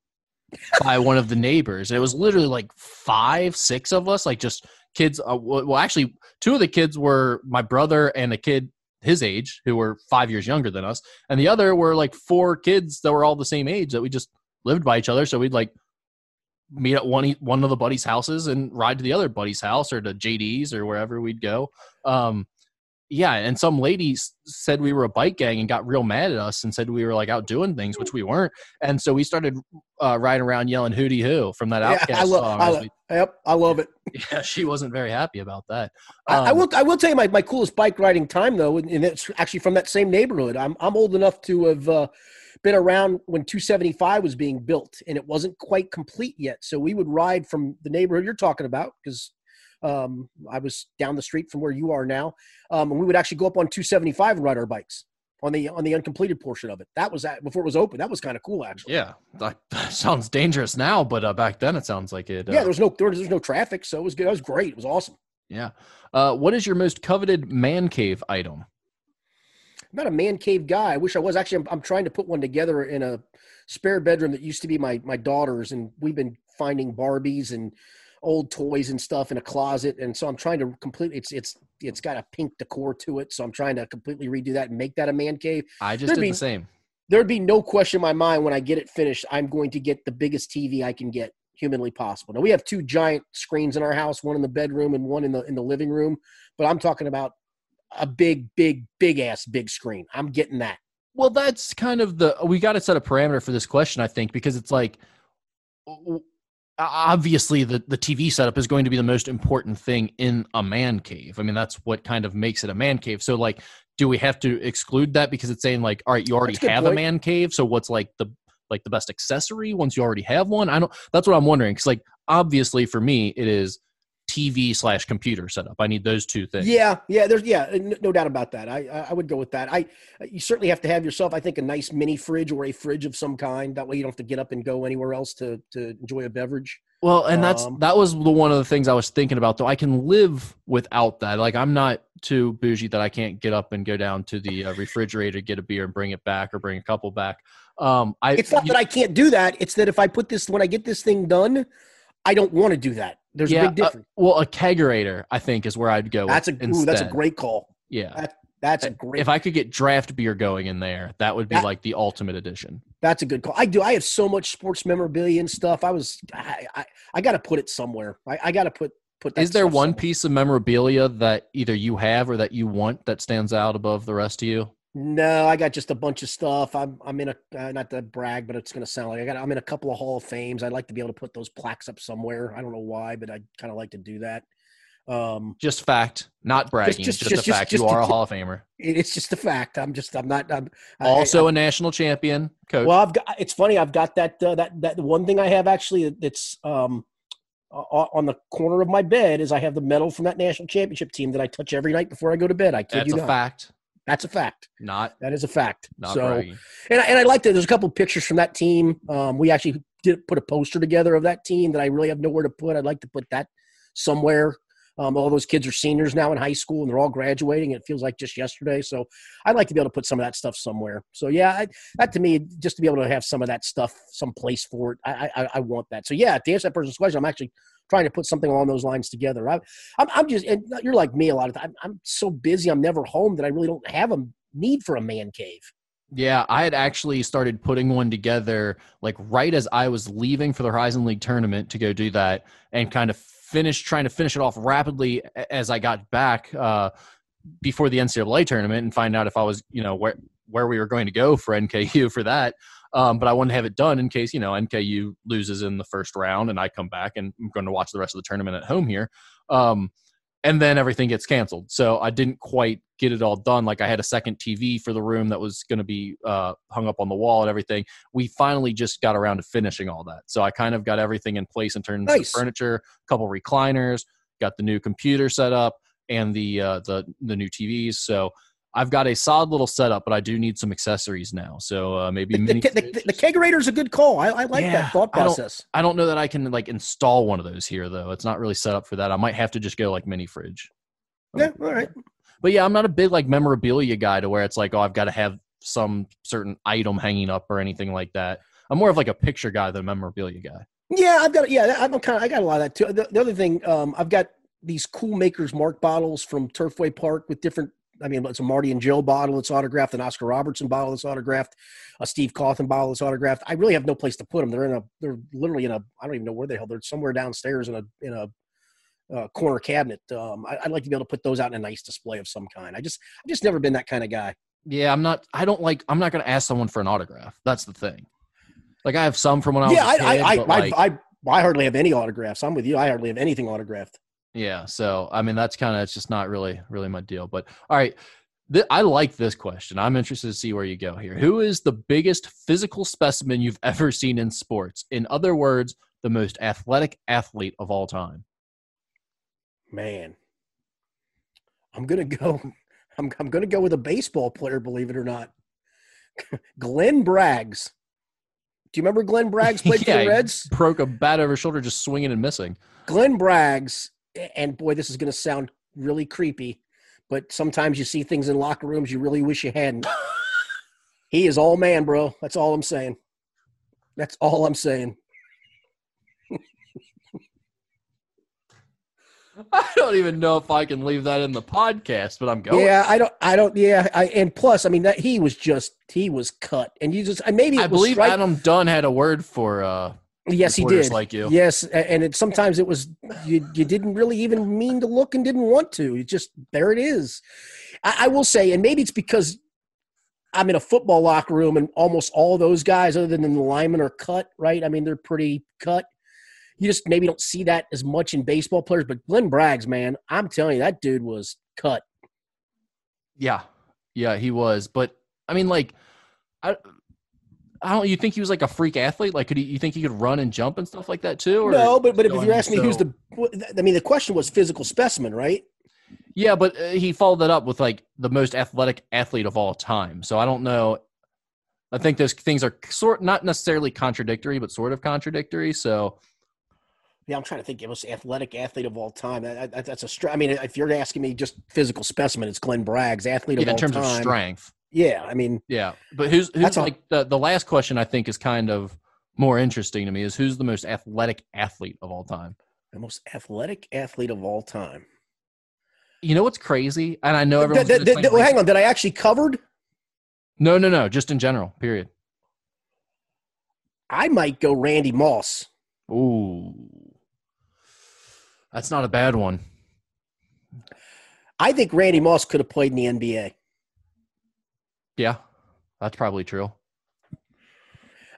by one of the neighbors. It was literally like five, six of us, like just kids. Uh, well, actually, two of the kids were my brother and a kid his age who were five years younger than us, and the other were like four kids that were all the same age that we just lived by each other. So we'd like meet at one one of the buddies' houses and ride to the other buddy's house or to JD's or wherever we'd go. Um, yeah, and some ladies said we were a bike gang and got real mad at us and said we were like out doing things, which we weren't. And so we started uh, riding around yelling "Hootie Hoo" from that Yeah, OutKast I love. song. I lo- we- yep. I love it. yeah, she wasn't very happy about that. I, I Um, will. I will tell you my, my coolest bike riding time though, and it's actually from that same neighborhood. I'm I'm old enough to have uh, been around when 275 was being built, and it wasn't quite complete yet. So we would ride from the neighborhood you're talking about because um, I was down the street from where you are now, um, and we would actually go up on 275 and ride our bikes on the on the uncompleted portion of it. That was at, before it was open. That was kind of cool actually. Yeah, that, sounds dangerous now, but uh, back then it sounds like it. Uh, Yeah, there was no there was, there was no traffic, so it was good. It was great. It was awesome. yeah. Uh, what is your most coveted man cave item? I'm not a man cave guy. I wish I was. Actually, I'm, I'm trying to put one together in a spare bedroom that used to be my my daughter's, and we've been finding Barbies and old toys and stuff in a closet, and so I'm trying to completely. It's it's it's got a pink decor to it, so I'm trying to completely redo that and make that a man cave. I just There'd did be- the same. There'd be no question in my mind when I get it finished. I'm going to get the biggest TV I can get humanly possible. Now we have two giant screens in our house, one in the bedroom and one in the in the living room, but I'm talking about a big, big, big ass big screen. I'm getting that. Well, that's kind of the we got to set a parameter for this question, I think, because it's like obviously the the TV setup is going to be the most important thing in a man cave. I mean, that's what kind of makes it a man cave. So, like, do we have to exclude that because it's saying like, all right, you already a have a man cave, so what's like the like the best accessory once you already have one? I don't. That's what I'm wondering. Because like, obviously for me, it is TV slash computer setup. I need those two things. Yeah, yeah, there's yeah, no doubt about that. I I would go with that. I you certainly have to have yourself, I think, a nice mini fridge or a fridge of some kind. That way, you don't have to get up and go anywhere else to to enjoy a beverage. Well, and that's Um, that was the one of the things I was thinking about. Though I can live without that. Like I'm not too bougie that I can't get up and go down to the uh, refrigerator, get a beer, and bring it back, or bring a couple back. Um, I It's not that I can't do that. It's that if I put this when I get this thing done, I don't want to do that. There's yeah, a big uh, difference. well, a kegerator I think is where I'd go. that's a ooh, that's a great call. yeah. That's a great. If I could get draft beer going in there, that would be That- like the ultimate edition. That's a good call. I do. I have so much sports memorabilia and stuff. I was. I. I, I got to put it somewhere. I, I got to put put. That Is there one somewhere. piece of memorabilia that either you have or that you want that stands out above the rest of you? No, I got just a bunch of stuff. I'm I'm in a uh, not to brag, but it's going to sound like I got. I'm in a couple of Hall of Fames. I'd like to be able to put those plaques up somewhere. I don't know why, but I kind of like to do that. Um, Just fact, not bragging. just- Just, just- a just- fact. just you are a Hall of Famer. it's just a fact. I'm just. I'm not. I'm I- Also a national champion coach. Well, I've got. It's funny. I've got that. Uh, that that one thing I have actually. That's um, on the corner of my bed is I have the medal from that national championship team that I touch every night before I go to bed. I kid That's you a not. fact, That's a fact. not That is a fact. not so, bragging. and I, and I like that. There's a couple pictures from that team. Um, we actually did put a poster together of that team that I really have nowhere to put. I'd like to put that somewhere. Um, all those kids are seniors now in high school and they're all graduating. It feels like just yesterday. So I'd like to be able to put some of that stuff somewhere. So yeah, I, that to me, just to be able to have some of that stuff, some place for it, I, I, I want that. So yeah, to answer that person's question, I'm actually trying to put something along those lines together. I, I'm, I'm just, and you're like me a lot of times. I'm, I'm so busy. I'm never home that I really don't have a need for a man cave. Yeah, I had actually started putting one together like right as I was leaving for the Horizon League tournament to go do that and kind of finish trying to finish it off rapidly as I got back uh, before the NCAA tournament and find out if I was, you know, where where we were going to go for NKU for that. Um, but I wanted to have it done in case, you know, NKU loses in the first round and I come back and I'm going to watch the rest of the tournament at home here. Um, and then everything gets canceled. So I didn't quite get it all done. Like I had a second TV for the room that was going to be uh, hung up on the wall and everything. We finally just got around to finishing all that. So I kind of got everything in place in terms Nice. of furniture, a couple recliners, got the new computer set up, and the uh, the the new TVs. So I've got a solid little setup, but I do need some accessories now. So uh, maybe The, mini the, the, the is- kegerator is a good call. I, I like Yeah, that thought I don't- process. I don't know that I can like install one of those here though. It's not really set up for that. I might have to just go like mini fridge. Yeah, all right. But yeah, I'm not a big like memorabilia guy to where it's like, oh, I've got to have some certain item hanging up or anything like that. I'm more of like a picture guy than a memorabilia guy. Yeah, I've got yeah, I'm kind of I got a lot of that too. The, the other thing, um, I've got these cool Maker's Mark bottles from Turfway Park with different. I mean, it's a Marty and Joe bottle that's autographed, an Oscar Robertson bottle that's autographed, a Steve Cauthen bottle that's autographed. I really have no place to put them. They're in a, they're literally in a, I don't even know where the hell they're somewhere downstairs in a in a uh, corner cabinet. Um, I, I'd like to be able to put those out in a nice display of some kind. I just, I've just never been that kind of guy. Yeah, I'm not. I don't like. I'm not going to ask someone for an autograph. That's the thing. Like I have some from when I was yeah, kid, I, I, I, like, I, I, I hardly have any autographs. I'm with you. I hardly have anything autographed. Yeah, so I mean that's kind of it's just not really really my deal. But all right, th- I like this question. I'm interested to see where you go here. Who is the biggest physical specimen you've ever seen in sports? In other words, the most athletic athlete of all time. Man, I'm gonna go. I'm I'm gonna go with a baseball player. Believe it or not, Glenn Braggs. Do you remember Glenn Braggs played for Yeah, the he Reds? Broke a bat over his shoulder, just swinging and missing. Glenn Braggs, and boy, this is gonna sound really creepy, but sometimes you see things in locker rooms you really wish you hadn't. he is all man, bro. That's all I'm saying. That's all I'm saying. I don't even know if I can leave that in the podcast, but I'm going. Yeah, I don't. I don't. Yeah, I and plus, I mean, that he was just he was cut, and you just maybe it I was believe strike- Adam Dunn had a word for uh, Yes, he did. like you. Yes, and it sometimes it was you. You didn't really even mean to look and didn't want to. You just there it is. I, I will say, and maybe it's because I'm in a football locker room, and almost all those guys, other than the linemen, are cut. Right? I mean, they're pretty cut. You just maybe don't see that as much in baseball players. But Glenn Braggs, man, I'm telling you, that dude was cut. Yeah, yeah, he was. But I mean, like, I, I don't. You think he was like a freak athlete? Like, could he? You think he could run and jump and stuff like that too? Or, no, but but if so, you're mean, asking me who's the, I mean, the question was physical specimen, right? Yeah, but uh, he followed that up with like the most athletic athlete of all time. So I don't know. I think those things are sort not necessarily contradictory, but sort of contradictory. So Yeah, I'm trying to think. It was athletic athlete of all time. That, that- that's a str- I mean, if you're asking me just physical specimen, it's Glenn Braggs, athlete of yeah, all in terms time. of strength, Yeah, I mean, yeah. But who's who's a- like the the last question I think is kind of more interesting to me is who's the most athletic athlete of all time. the most athletic athlete of all time. You know what's crazy? And I know Th- everyone's th- gonna th- well, hang on, did I actually covered? No, no, no. Just in general. Period. I might go Randy Moss. Ooh, that's not a bad one. I think Randy Moss could have played in the NBA. Yeah, that's probably true.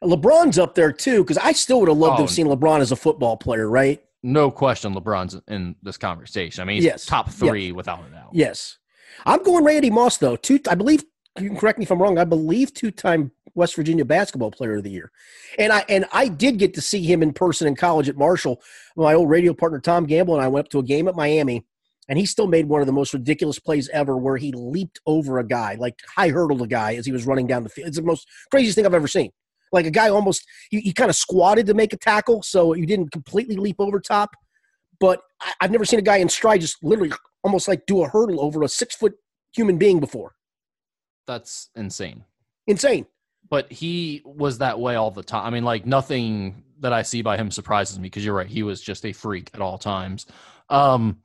LeBron's up there too, because I still would have loved to Oh. have seen LeBron as a football player, right? No question, LeBron's in this conversation. I mean, he's Yes. top three without a doubt. Yes. I'm going Randy Moss though. Two, I believe. You can correct me if I'm wrong. I believe two-time West Virginia basketball player of the year, and I and I did get to see him in person in college at Marshall. My old radio partner Tom Gamble and I went up to a game at Miami, and he still made one of the most ridiculous plays ever, where he leaped over a guy, like high hurdled a guy as he was running down the field. It's the most craziest thing I've ever seen. Like a guy almost he, he kind of squatted to make a tackle, so you didn't completely leap over top. But I, I've never seen a guy in stride just literally almost like do a hurdle over a six foot human being before. That's insane. Insane. But he was that way all the time. I mean, like nothing that I see by him surprises me because you're right. He was just a freak at all times. Um,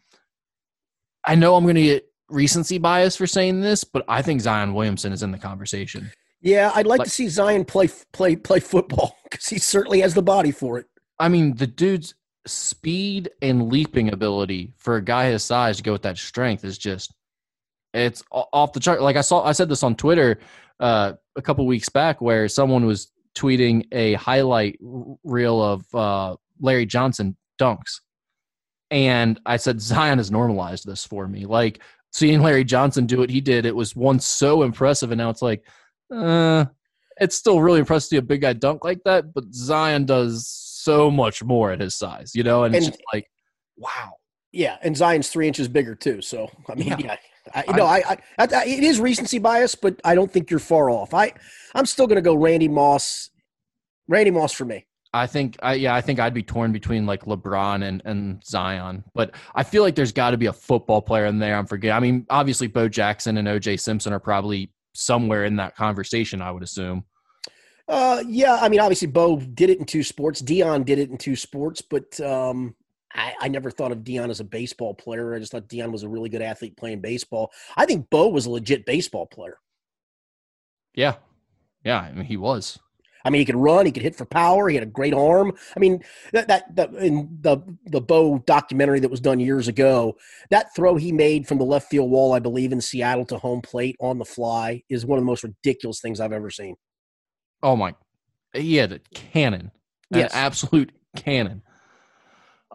I know I'm going to get recency bias for saying this, but I think Zion Williamson is in the conversation. Yeah, I'd like, Like- to see Zion play play play football because he certainly has the body for it. I mean, the dude's speed and leaping ability for a guy his size to go with that strength is just it's off the chart. Like I saw, I said this on Twitter uh, a couple weeks back, where someone was tweeting a highlight reel of uh, Larry Johnson dunks, and I said Zion has normalized this for me. Like seeing Larry Johnson do what he did, it was once so impressive, and now it's like, uh, it's still really impressive to see a big guy dunk like that, but Zion does so much more at his size, you know, and, it's And- just like, wow. Yeah, and Zion's three inches bigger too. So I mean, Yeah. yeah, I, no, I, I, I, it is recency bias, but I don't think you're far off. I, I'm still going to go Randy Moss. Randy Moss for me. I think, I, yeah, I think I'd be torn between like LeBron and, and Zion, but I feel like there's got to be a football player in there. I'm forgetting. I mean, obviously, Bo Jackson and OJ Simpson are probably somewhere in that conversation. I would assume. Uh, yeah, I mean, obviously, Bo did it in two sports. Deion did it in two sports, but um, I, I, never thought of Deion as a baseball player. I just thought Deion was a really good athlete playing baseball. I think Bo was a legit baseball player. Yeah, yeah, I mean, he was. I mean, he could run. He could hit for power. He had a great arm. I mean, that that, that in the the Bo documentary that was done years ago, that throw he made from the left field wall, I believe, in Seattle to home plate on the fly, is one of the most ridiculous things I've ever seen. Oh my, he had a cannon, yes. an absolute cannon.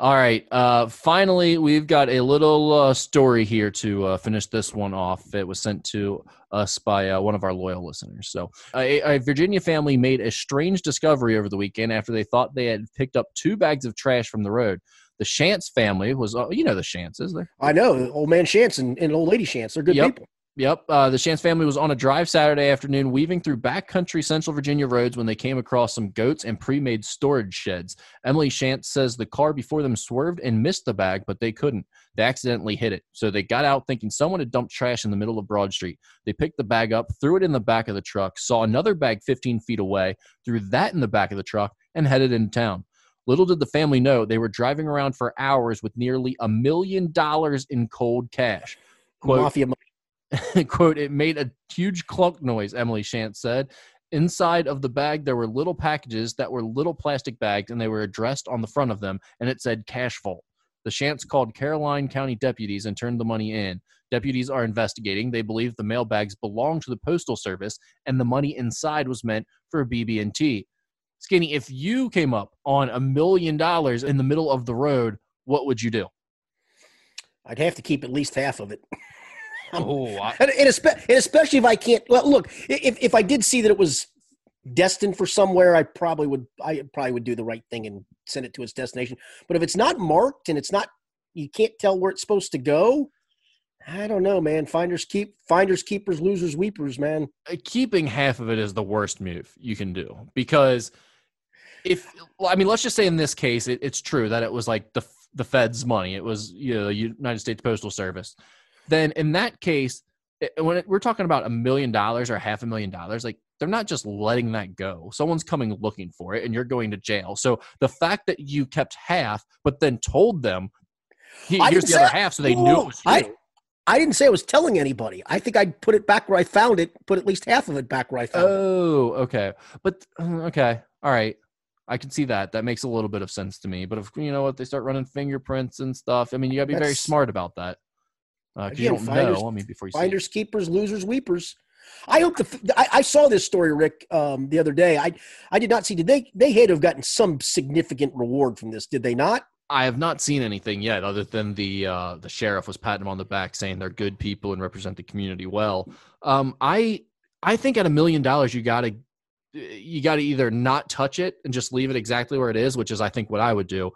All right. Uh, finally, we've got a little uh, story here to uh, finish this one off. It was sent to us by uh, one of our loyal listeners. So, a, a, Virginia family made a strange discovery over the weekend after they thought they had picked up two bags of trash from the road. The Shantz family was, uh, you know, the Shantzes. They're, I know, old man Shantz and, and old lady Shantz. They're good yep. people. Yep. Uh, the Shantz family was on a drive Saturday afternoon, weaving through backcountry Central Virginia roads when they came across some goats and pre made storage sheds. Emily Shantz says the car before them swerved and missed the bag, but they couldn't. They accidentally hit it. So they got out thinking someone had dumped trash in the middle of Broad Street. They picked the bag up, threw it in the back of the truck, saw another bag 15 feet away, threw that in the back of the truck, and headed into town. Little did the family know they were driving around for hours with nearly a million dollars in cold cash. Quote, Mafia quote, it made a huge clunk noise, Emily Shantz said. Inside of the bag, there were little packages that were little plastic bags, and they were addressed on the front of them, and it said cash vault. The Shantz called Caroline County deputies and turned the money in. Deputies are investigating. They believe the mail bags belong to the Postal Service, and the money inside was meant for BB&T. Skinny, if you came up on a million dollars in the middle of the road, what would you do? I'd have to keep at least half of it. oh, I, and, and, especially if I can't. Well, look, if if I did see that it was destined for somewhere, I probably would. I probably would do the right thing and send it to its destination. But if it's not marked and it's not, you can't tell where it's supposed to go. I don't know, man. Finders keep finders keepers, losers weepers, man. Uh, keeping half of it is the worst move you can do because if I mean, let's just say in this case, it, it's true that it was like the the Fed's money. It was you know the United States Postal Service then in that case, when we're talking about a million dollars or half a million dollars, like they're not just letting that go. Someone's coming looking for it and you're going to jail. So the fact that you kept half, but then told them, here's the other half, so they knew it was you. I, I didn't say I was telling anybody. I think I'd put it back where I found it, put at least half of it back where I found oh, it. Oh, okay. But, uh, okay. All right. I can see that. That makes a little bit of sense to me. But if you know what, they start running fingerprints and stuff. I mean, you got to be That's, very smart about that. Uh, Again, you don't finders, know. I mean, before you finders, keepers, losers, weepers. I hope the I, I, saw this story, Rick, um, the other day. I I did not see. Did they they had to have gotten some significant reward from this? Did they not? I have not seen anything yet, other than the uh, the sheriff was patting them on the back, saying they're good people and represent the community well. Um, I I think at a million dollars, you gotta you gotta either not touch it and just leave it exactly where it is, which is I think what I would do,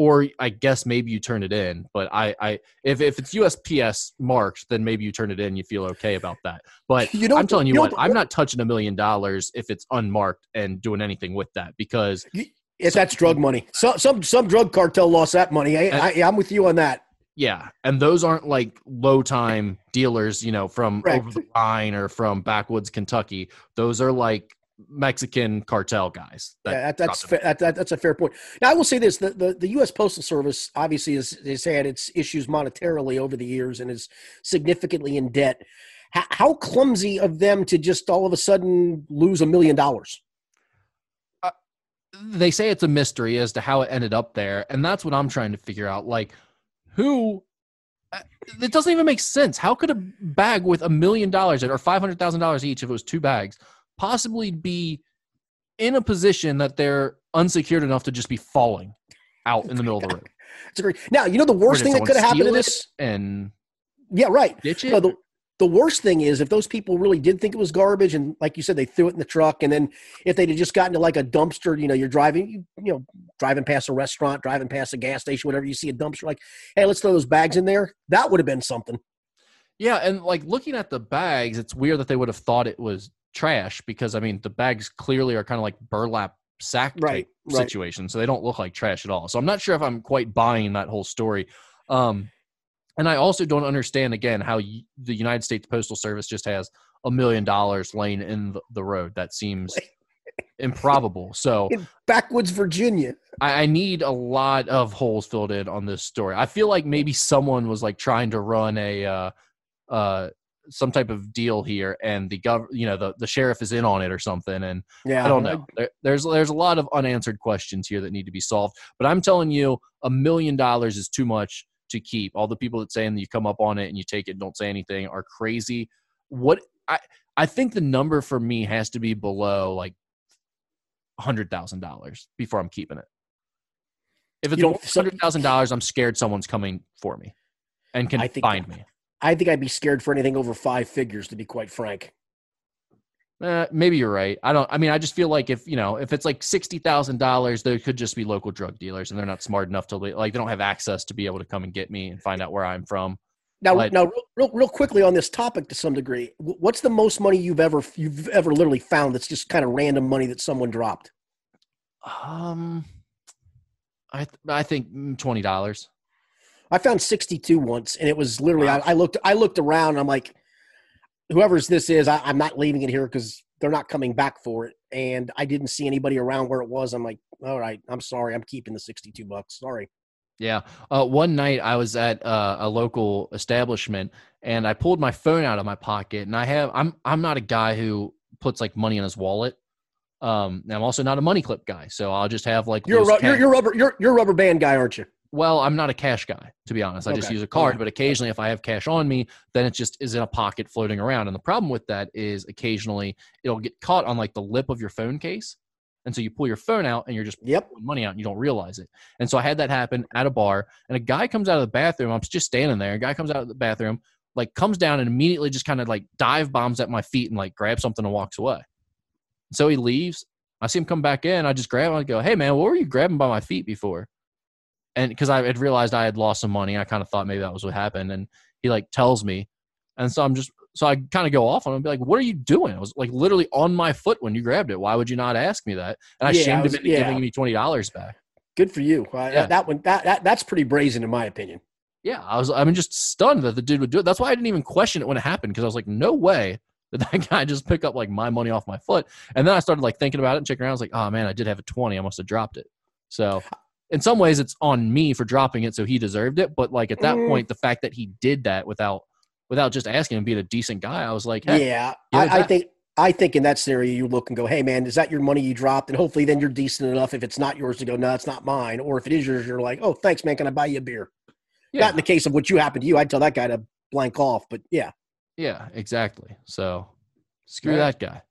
or I guess maybe you turn it in. But I, I if, if it's USPS marked, then maybe you turn it in. You feel okay about that. But you know, I'm telling you, you what, I'm not touching a million dollars if it's unmarked and doing anything with that because if that's drug money. So, some some drug cartel lost that money. I, and, I, I'm with you on that. Yeah, and those aren't like low time dealers, you know, from Correct. over the line or from backwoods Kentucky. Those are like Mexican cartel guys. That yeah, that, that's fair, that, that, that's a fair point. Now, I will say this: the, the, the U.S. Postal Service obviously has, has had its issues monetarily over the years and is significantly in debt. How, how clumsy of them to just all of a sudden lose a million dollars? Uh, they say it's a mystery as to how it ended up there, and that's what I'm trying to figure out. Like, who uh, it doesn't even make sense. How could a bag with a million dollars or five hundred thousand dollars each, if it was two bags, possibly be in a position that they're unsecured enough to just be falling out in the middle of the road. It's great. Now, you know the worst thing that could have happened to this and yeah, right. Ditch it? No, the, the worst thing is if those people really did think it was garbage and like you said they threw it in the truck and then if they'd just gotten to like a dumpster you know you're driving you, you know driving past a restaurant driving past a gas station whatever you see a dumpster like hey let's throw those bags in there that would have been something Yeah, and like looking at the bags, it's weird that they would have thought it was trash because I mean the bags clearly are kind of like burlap sack Right, type right. situation, so they don't look like trash at all. So I'm not sure if I'm quite buying that whole story. Um, and I also don't understand again how y- the United States Postal Service just has a million dollars laying in the, the road. That seems improbable. So In backwoods Virginia. I, I need a lot of holes filled in on this story. I feel like maybe someone was like trying to run a uh, uh, some type of deal here, and the gov, you know, the, the sheriff is in on it or something. And Yeah, I don't know. There, there's there's a lot of unanswered questions here that need to be solved. But I'm telling you, a million dollars is too much to keep. All the people that saying that you come up on it and you take it, and don't say anything, are crazy. What I I think the number for me has to be below like hundred thousand dollars before I'm keeping it. If it's You hundred thousand dollars, I'm scared someone's coming for me and can I think- find me. I think I'd be scared for anything over five figures, to be quite frank. Eh, maybe you're right. I don't. I mean, I just feel like if you know, if it's like sixty thousand dollars, there could just be local drug dealers, and they're not smart enough to like they don't have access to be able to come and get me and find out where I'm from. Now, Like- now, real, real, real quickly on this topic, to some degree, what's the most money you've ever you've ever literally found that's just kind of random money that someone dropped? Um, I th- I think mm, twenty dollars. I found 62 once, and it was literally I, I looked I looked around. And I'm like, whoever's this is, I, I'm not leaving it here because they're not coming back for it, and I didn't see anybody around where it was. I'm like, all right, I'm sorry, I'm keeping the 62 bucks. Sorry. Yeah. Uh, one night I was at uh, a local establishment and I pulled my phone out of my pocket and I have I'm I'm not a guy who puts like money in his wallet. Um, and I'm also not a money clip guy, so I'll just have like You're a, ru- you're, you're rubber you're you're rubber band guy, aren't you? Well, I'm not a cash guy, to be honest. I just use a card, but occasionally if I have cash on me, then it just is in a pocket floating around. And the problem with that is occasionally it'll get caught on like the lip of your phone case. And so you pull your phone out and you're just Yep. pulling money out and you don't realize it. And so I had that happen at a bar and a guy comes out of the bathroom. I'm just standing there. A guy comes out of the bathroom, like comes down and immediately just kind of like dive bombs at my feet and like grabs something and walks away. So he leaves. I see him come back in. I just grab him. I go, Hey man, what were you grabbing by my feet before? And because I had realized I had lost some money, I kind of thought maybe that was what happened. And he like tells me. And so I'm just, so I kind of go off on him and be like, what are you doing? I was like literally on my foot when you grabbed it. Why would you not ask me that? And I Yeah, I shamed was- him into yeah. giving me $20 back. Good for you. Uh, Yeah. That one that, that that's pretty brazen in my opinion. Yeah, I was. I mean, just stunned that the dude would do it. That's why I didn't even question it when it happened because I was like, no way That that guy just pick up like my money off my foot. And then I started like thinking about it and checking around. I was like, oh man, I did have a twenty. I must have dropped it. So, in some ways, it's on me for dropping it, so he deserved it. But like at that Mm. point, the fact that he did that without without just asking him being a decent guy, I was like, hey, yeah, I, I think I think in that scenario you look and go, "Hey man, is that your money you dropped?" And hopefully then you're decent enough if it's not yours to go, "No, it's not mine." Or if it is yours, you're like, "Oh, thanks, man. Can I buy you a beer?" yeah, Not in the case of what you happened to you. I'd tell that guy to blank off. But yeah, yeah, exactly. So, screw Right. that guy.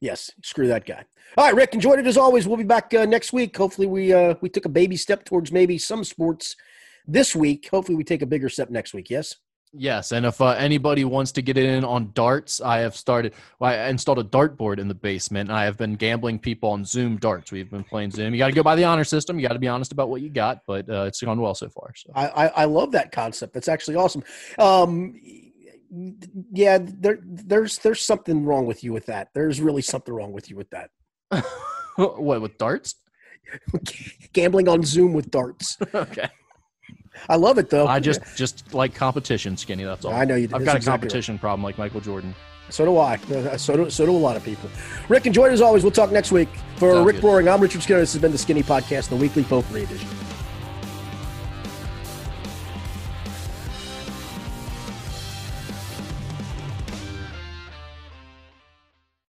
Yes, screw that guy. All right, Rick, enjoyed it as always. We'll be back uh, next week. Hopefully we uh, we took a baby step towards maybe some sports this week. Hopefully we take a bigger step next week. Yes. Yes, and if uh, anybody wants to get in on darts, I have started. Well, I installed a dartboard in the basement. And I have been gambling people on Zoom darts. We've been playing Zoom. You got to go by the honor system. You got to be honest about what you got, but uh, it's gone well so far. So I, I, I love that concept. That's actually awesome. Um, yeah, there there's there's something wrong with you with that. There's really something wrong with you with that. what with darts? Gambling on Zoom with darts. okay, I love it though. I just just like competition, skinny. That's all. I know you do. I've got a exactly right. competition problem like Michael Jordan. So do I. So do, so do a lot of people. Rick, enjoyed it as always. We'll talk next week. For Sounds Rick good. I'm Richard Skinner. This has been the Skinny Podcast, the weekly Potpourri edition.